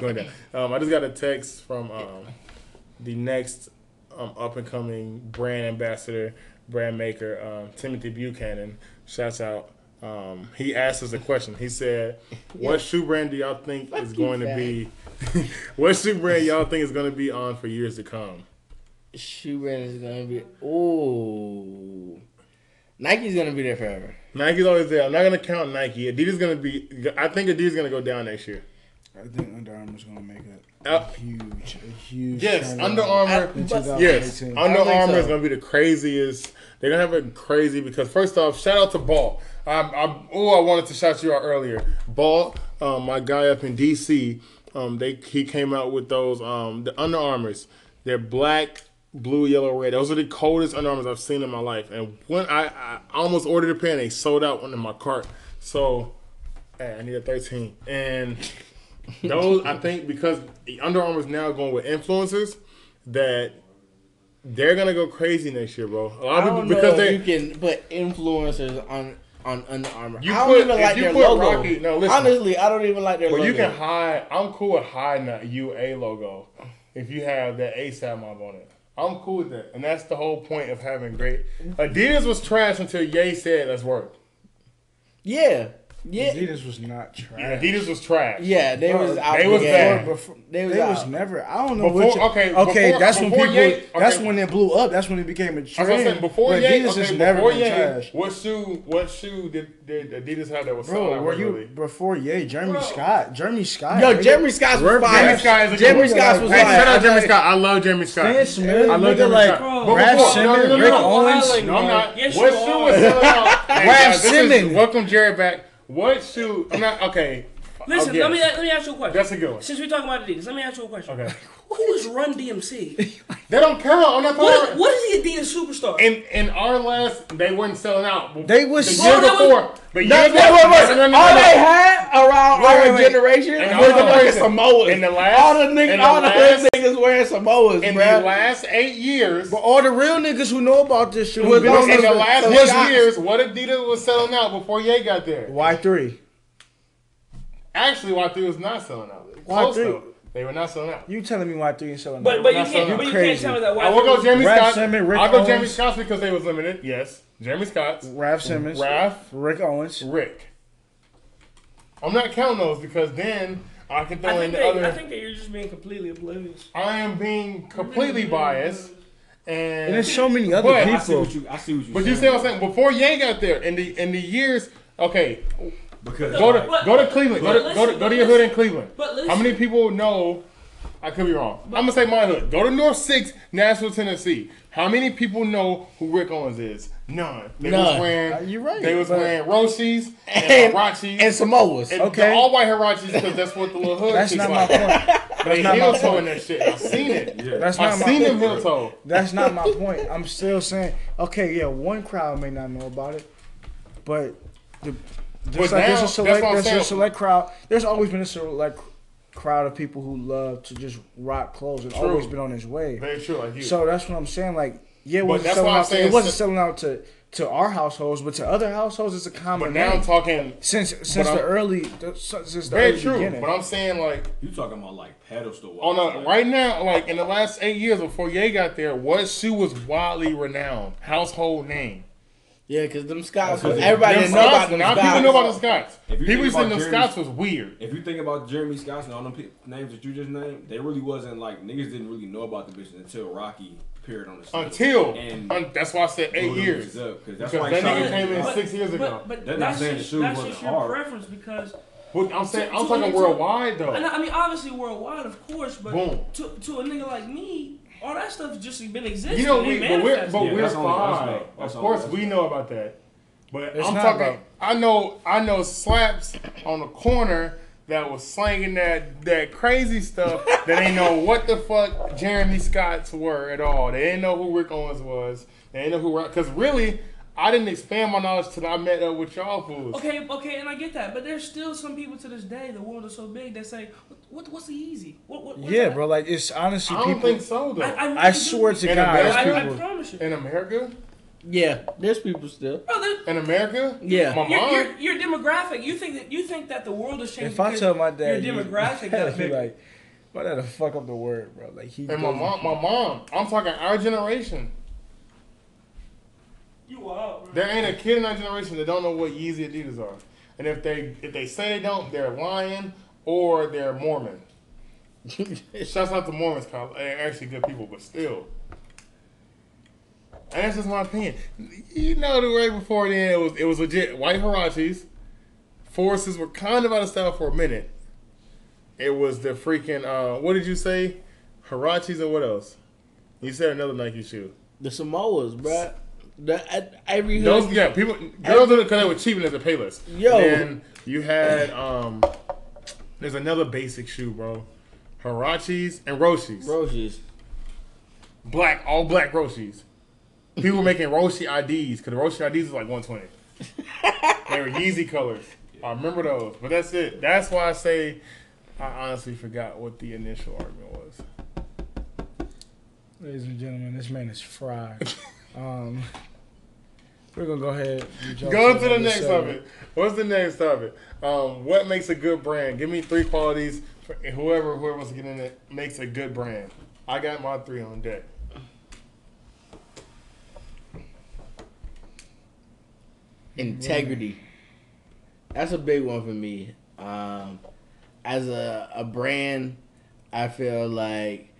Going down. Um, I just got a text from um, the next um, up and coming brand ambassador, brand maker, um, Timothy Buchanan. Shouts out. Um, he asked us a question. He said, "What shoe brand do y'all think is you, going to be? what shoe brand y'all think is going to be on for years to come?" Shoe brand is gonna be oh, Nike's gonna be there forever. Nike's always there. I'm not gonna count Nike. Adidas is gonna be. I think Adidas is gonna go down next year. I think Under Armour is gonna make a, Uh, a huge, a huge. Yes, Under Armour. Yes, Under I think Armour is gonna be the craziest. They're gonna have it crazy because first off, shout out to Ball. I'm, I'm, oh, I wanted to shout you out earlier. Ball, um, my guy up in DC, um, they he came out with those um, the Under Armours. They're black, blue, yellow, red. Those are the coldest Under Armours I've seen in my life. And when I, I almost ordered a pair, and they sold out one in my cart. So, hey, I need a 13. And those I think because Under Armour's now going with influencers that they're gonna go crazy next year, bro. A lot I of don't people because they you can put influencers on on Under Armour. You I don't put- even like you their logo. Rocky- no, listen. Honestly, I don't even like their well, logo. you can hide. I'm cool with hiding that UA logo if you have that ASAP mob on it. I'm cool with that, and that's the whole point of having great. Adidas was trash until Ye said let's work. Yeah, Yeah, Adidas was not trash. Adidas was trash. yeah, they Bro, was out. they was game. bad. Before, They was they was never. I don't know Before- which. okay, okay, before- that's when people. Ye- That's okay. when it blew up. That's when it became a That's I'm trend. saying. Before but Ye, Adidas okay, has never been Ye, trash. what shoe? What shoe did, did Adidas have that was selling Bro, out were you regularly? before Ye? Jeremy Bro. Scott. Jeremy Scott. Yo, nigga. Jeremy Scott's was Jeremy fire. Scott is a good Jeremy one. Scott's was Hey, fire. shout out I Jeremy like- Scott. I love Jeremy Scott. Stan Smith. I love nigga Jeremy like Scott. Bro. But Raf before- Simons, no, no, no, Rick no. Owens. No, I'm bro. not. What shoe are. was selling out? Hey, Raf guys, this is- Simons. Welcome Jerry back. What shoe? I'm not okay. Listen, oh, let me let me ask you a question. That's a good one. Since we're talking about Adidas, let me ask you a question. Okay. Who is Run DMC? They don't count. on that. not what, talking. is, what is the Adidas superstar? In in our last, they weren't selling out. They was the so- year Oh, was- before. The year No, before. wait, wait, wait. No, no, no, All no, no. they had around Wait, our wait, wait. generation And was our the fucking. Samoas. In the last- all the niggas, the all the last- niggas wearing Samoas, In bro. the last eight years, But all the real niggas who know about this shit Was was been those on in the the last eight years, what Adidas was selling out before Ye got there? Y three. Actually, Y3 was not selling out. Y3? Though. They were not selling out. You telling me Y three is selling but out? but you That's can't so but you crazy. can't tell me that. I will go Jeremy Raf Scott. Simons, Rick I'll go Jeremy Owens. Scott's because they was limited. Yes, Jeremy Scott's, Raf Simons, Raf, Rick Owens. Rick. I'm not counting those because then I can throw I in think, the that, other. I think that you're just being completely oblivious. I am being completely biased, and, And there's so many other But- I see people. what you. I see what you. But you see what I'm saying? Before Ye got there, in the in the years, okay, Because go to But- go to Cleveland, go to but go to, go to but your hood in. Cleveland. But listen, How many people know? I could be wrong. I'm gonna say my hood. Go to North Six, Nashville, Tennessee. How many people know who Rick Owens is? None. They was None. wearing. Uh, you're right, They was but- wearing Roshes and, And- Huaraches. and Samoas. and okay. all white Huaraches because that's what the little hood. That's chicks not my like. point. They not my heel toe point. in that shit. I've seen it. Yeah. That's I've not my seen them point. heel toe. That's not my point. I'm still saying, okay, yeah, one crowd may not know about it, but the, just But like now- there's a that's select, what I'm there's a select crowd. There's always been a select crowd of people who love to just rock clothes and True. always been on his way. Very true, like you. So that's what I'm saying. Like, yeah, it wasn't that's selling out. To, it wasn't selling out to to our households, but to other households, it's a common. but now I'm talking. since since the I'm- early, the, since the Very early true. beginning. But I'm saying like You talking about like pedestal? on wise, a, like, right now, like in the last eight years before Ye got there, what she was widely renowned, household name? Yeah, because them Scotts, Because everybody Them didn't know about Scotts- them now Scotts. people know about the Scotts. If you People think said about them Jeremy- Scotts was weird. If you think about Jeremy Scott and all them pe- names that you just named, they really wasn't like niggas didn't really know about the bitches until Rocky appeared on the scene. Until and un- that's why I said eight years. bitches up, 'cause that's Because why that he nigga came in six years ago. But, but They're not that's saying just, the shoe that's wasn't just your hard. preference because But I'm saying To- I'm to- talking to- worldwide though. And I I mean, obviously worldwide, of course, but Boom. to to a nigga like me, all that stuff just been existing. You know, we, but we're but Yeah, we're that's only- that's fine. that's of course, we know about that. But It's I'm talking. about- I know. I know slaps on the corner that was slanging that that crazy stuff. that ain't know what the fuck Jeremy Scotts were at all. They didn't know who Rick Owens was. They didn't know who. Because really, I didn't expand my knowledge till I met up with y'all fools. Okay, okay, and I get that, but there's still some people to this day. The world is so big. That say, what, what what's the easy? What, what, what's yeah, that? bro. Like it's honestly I don't people. think so though. I, I, really I do. swear to In God, America? I, I promise you. in America, Yeah, there's people still. Bro, there- in America, Yeah. my your, mom. your, your demographic. You think that you think that the world is changing. If I tell my dad, your you- demographic he'd got be bigger. like, why did I fuck up the word, bro? Like he. and my mom, my mom. I'm talking our generation. You wild, bro. There ain't a kid in our generation that don't know what Yeezy Adidas are. And if they if they say they don't, they're lying or they're Mormon. Shouts out to Mormons, Kyle. They're actually good people, but still. And that's just my opinion. You know, the right before then, it was it was legit white Huaraches. Forces were kind of out of style for a minute. It was the freaking uh, what did you say? Huaraches and what else? You said another Nike shoe. The Samoas, bruh. The, at, every hood, Those yeah, people girls did it because they were cheap and as a payless. Yo. then you had um, there's another basic shoe, bro. Huaraches and Roshes, Roaches. black all black Roshes. People were making Roshe IDs because the Roshe IDs was like 120. they were Yeezy colors. I remember those, but that's it. That's why I say I honestly forgot what the initial argument was. Ladies and gentlemen, this man is fried. um, we're gonna go ahead. And Go to the another next segment. topic. What's the next topic? Um, what makes a good brand? Give me three qualities. For whoever whoever wants to get in it makes a good brand. I got my three on deck. Integrity. that's a big one for me. Um, as a a brand, I feel like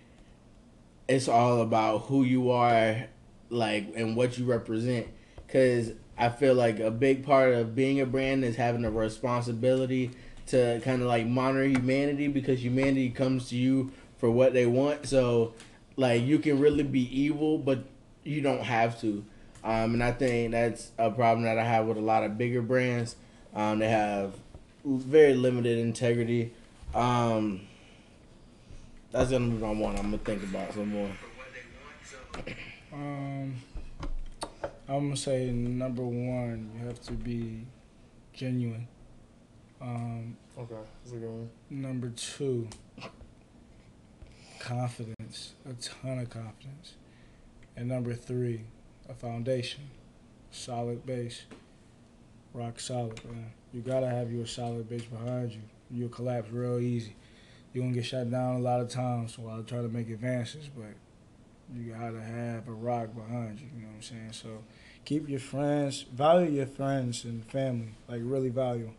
it's all about who you are, like and what you represent. Cause I feel like a big part of being a brand is having a responsibility to kind of like monitor humanity because humanity comes to you for what they want. So like you can really be evil, but you don't have to. Um, and I think that's a problem that I have with a lot of bigger brands. Um, they have very limited integrity. Um, that's gonna be my one. I'm gonna think about some more. Um, I'm gonna say number one, you have to be genuine. Um, Okay, that's a good one. number two, confidence, a ton of confidence, and number three, a foundation, solid base, rock solid. Man, you gotta have your solid base behind you. You'll collapse real easy. You're gonna get shut down a lot of times while trying to make advances, but you gotta have a rock behind you. You know what I'm saying? So keep your friends, value your friends and family, like really value,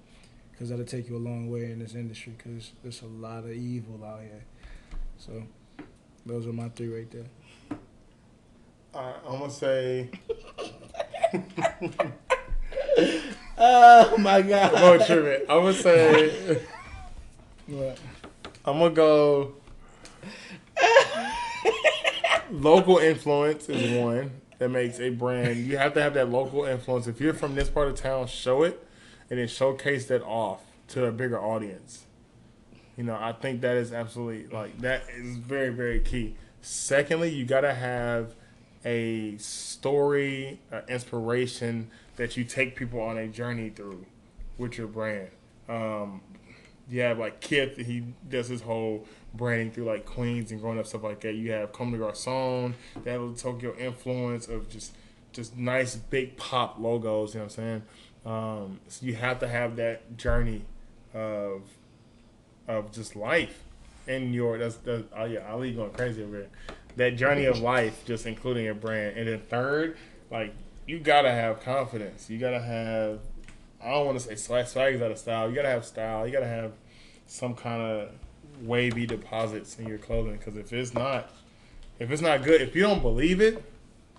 because that'll take you a long way in this industry. Because there's a lot of evil out here. So those are my three right there. I'm gonna say. Oh my god! I'm gonna trim it. I'm gonna say. What? I'm gonna go. local influence is one that makes a brand. You have to have that local influence. If you're from this part of town, show it, and then showcase that off to a bigger audience. You know, I think that is absolutely like that is very very key. Secondly, you gotta have a story, inspiration that you take people on a journey through with your brand. Um, you have like Kith, he does his whole branding through like Queens and growing up stuff like that. You have Comme des Garçons, that little Tokyo influence of just just nice big pop logos. You know what I'm saying? Um, so you have to have that journey of of just life in your that's that's oh yeah Ali going crazy over here. That journey of life, just including your brand, and then third, like you gotta have confidence. You gotta have I don't want to say swag. Swag is out of style. You gotta have style. You gotta have some kind of wavy deposits in your clothing. Because if it's not, if it's not good, if you don't believe it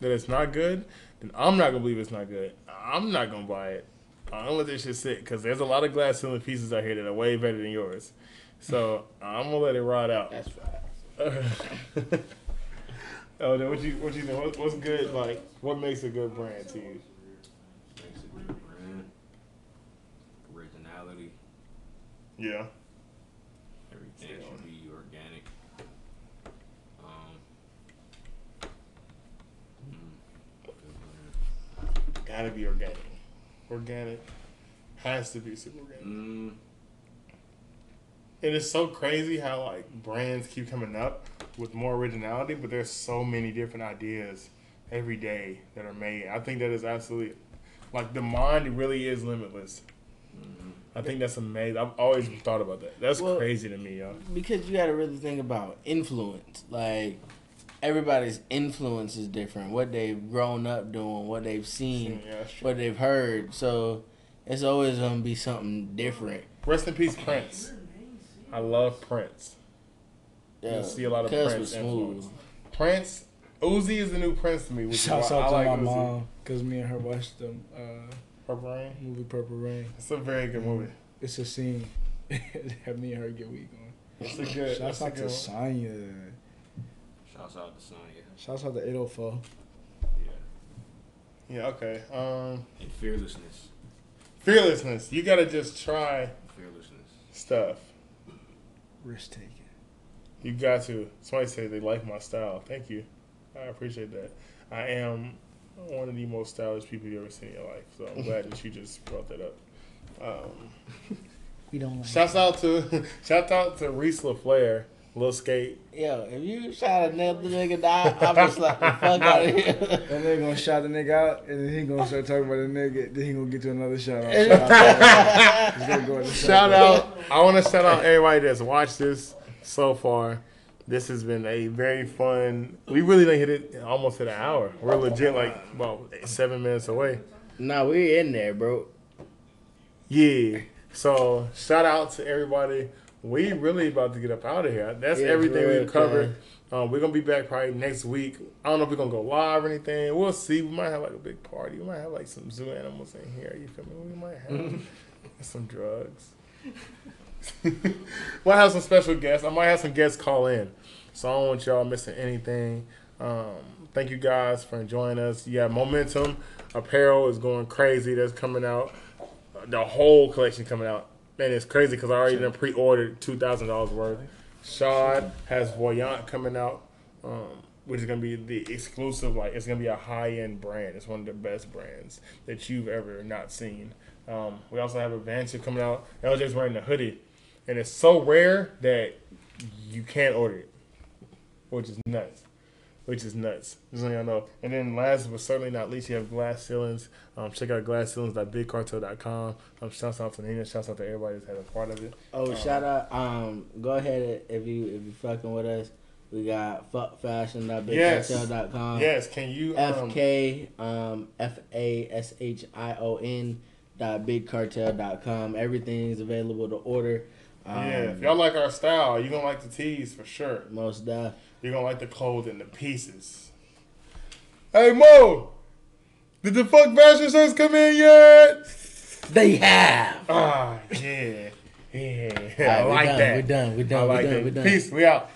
that it's not good, then I'm not gonna believe it's not good. I'm not gonna buy it. I'm gonna let this shit sit. Because there's a lot of glass ceiling pieces out here that are way better than yours. So I'm gonna let it rot out. That's right. oh, then what you what you think? What, what's good? Like, what makes a good brand to you? Makes a good brand. Originality. Yeah. Everything Yeah. should be organic. Um. mm, good brand. Gotta be organic. Organic has to be super organic. Mm, And it's so crazy how like brands keep coming up with more originality, but there's so many different ideas every day that are made. I think that is absolutely like the mind really is limitless. mhm. I think that's amazing. I've always thought about that. That's Well- crazy to me, yo. because you got to really think about influence. Like everybody's influence is different. What they've grown up doing, what they've seen, Yeah, what they've heard. So it's always gonna be something different. Rest in peace, Prince. I love Prince. Yeah, see a lot of Prince was influence. Prince, Uzi is the new Prince to me. Which Shouts is out I to like my Uzi. mom because me and her watched the uh, Purple Rain. movie Purple Rain. It's a very good movie. It's a scene that me and her get weak on. It's a good. Shouts it's a out to good one. Sonya. Shouts out to Sonya. Shouts out to 804. Yeah. Yeah. Okay. Um, And fearlessness. fearlessness. You gotta just try Fearlessness. stuff. Risk taking. You got to. Somebody said they like my style. Thank you. I appreciate that. I am one of the most stylish people you've ever seen in your life. So I'm glad that you just brought that up. Um, We don't like shouts out to shout out to Reese LaFlare, Lil Skate. Yo, if you try to nail the nigga down, I'm gonna slap the fuck out of here. That nigga gonna shout the nigga out, and then he gonna start talking about the nigga. Then he gonna get to another shout out. Shout out. Go Shout out! I want to shout out everybody that's watched this so far. This has been a very fun. We really done hit it almost at an hour. We're legit like about seven minutes away. nah, we in there, bro. Yeah, So shout out to everybody. We really about to get up out of here. That's Yeah, everything we've covered. Um, we're gonna be back probably next week. I don't know if we're gonna go live or anything. We'll see. We might have like a big party. We might have like some zoo animals in here. You feel me? We might have some drugs. might have some special guests. I might have some guests call in. So I don't want y'all missing anything. Um, thank you guys for enjoying us. Yeah, momentum apparel is going crazy. That's coming out. The whole collection coming out. Man, it's crazy because I already done pre-ordered two thousand dollars worth. Shad has Voyant coming out, um, which is gonna be the exclusive. Like it's gonna be a high-end brand. It's one of the best brands that you've ever not seen. Um, we also have Adventure coming out. LJ's wearing the hoodie, and it's so rare that you can't order it, which is nuts. Which is nuts. Just so y'all know. And then last but certainly not least, you have Glass Ceilings. Um, check out glassceilings.bigcartel.com. Um, shouts out to Nina. Shouts out to everybody that's had a part of it. Oh, Um, shout out! Um, go ahead if you if you fucking with us. We got fuckfashion.bigcartel.com. Yes, can you? Um, FK um F A S H I O N dot bigcartel.com. Everything's available to order. Um, yeah, if y'all like our style, you're gonna like the tees for sure. most stuff. You're gonna like the clothing, the pieces. Hey Mo, did the fuck fashion shirts come in yet? They have. Ah, yeah, yeah. Right, I like done, that. We're done. We're I done. like we're done. that. We're done. Peace. We out.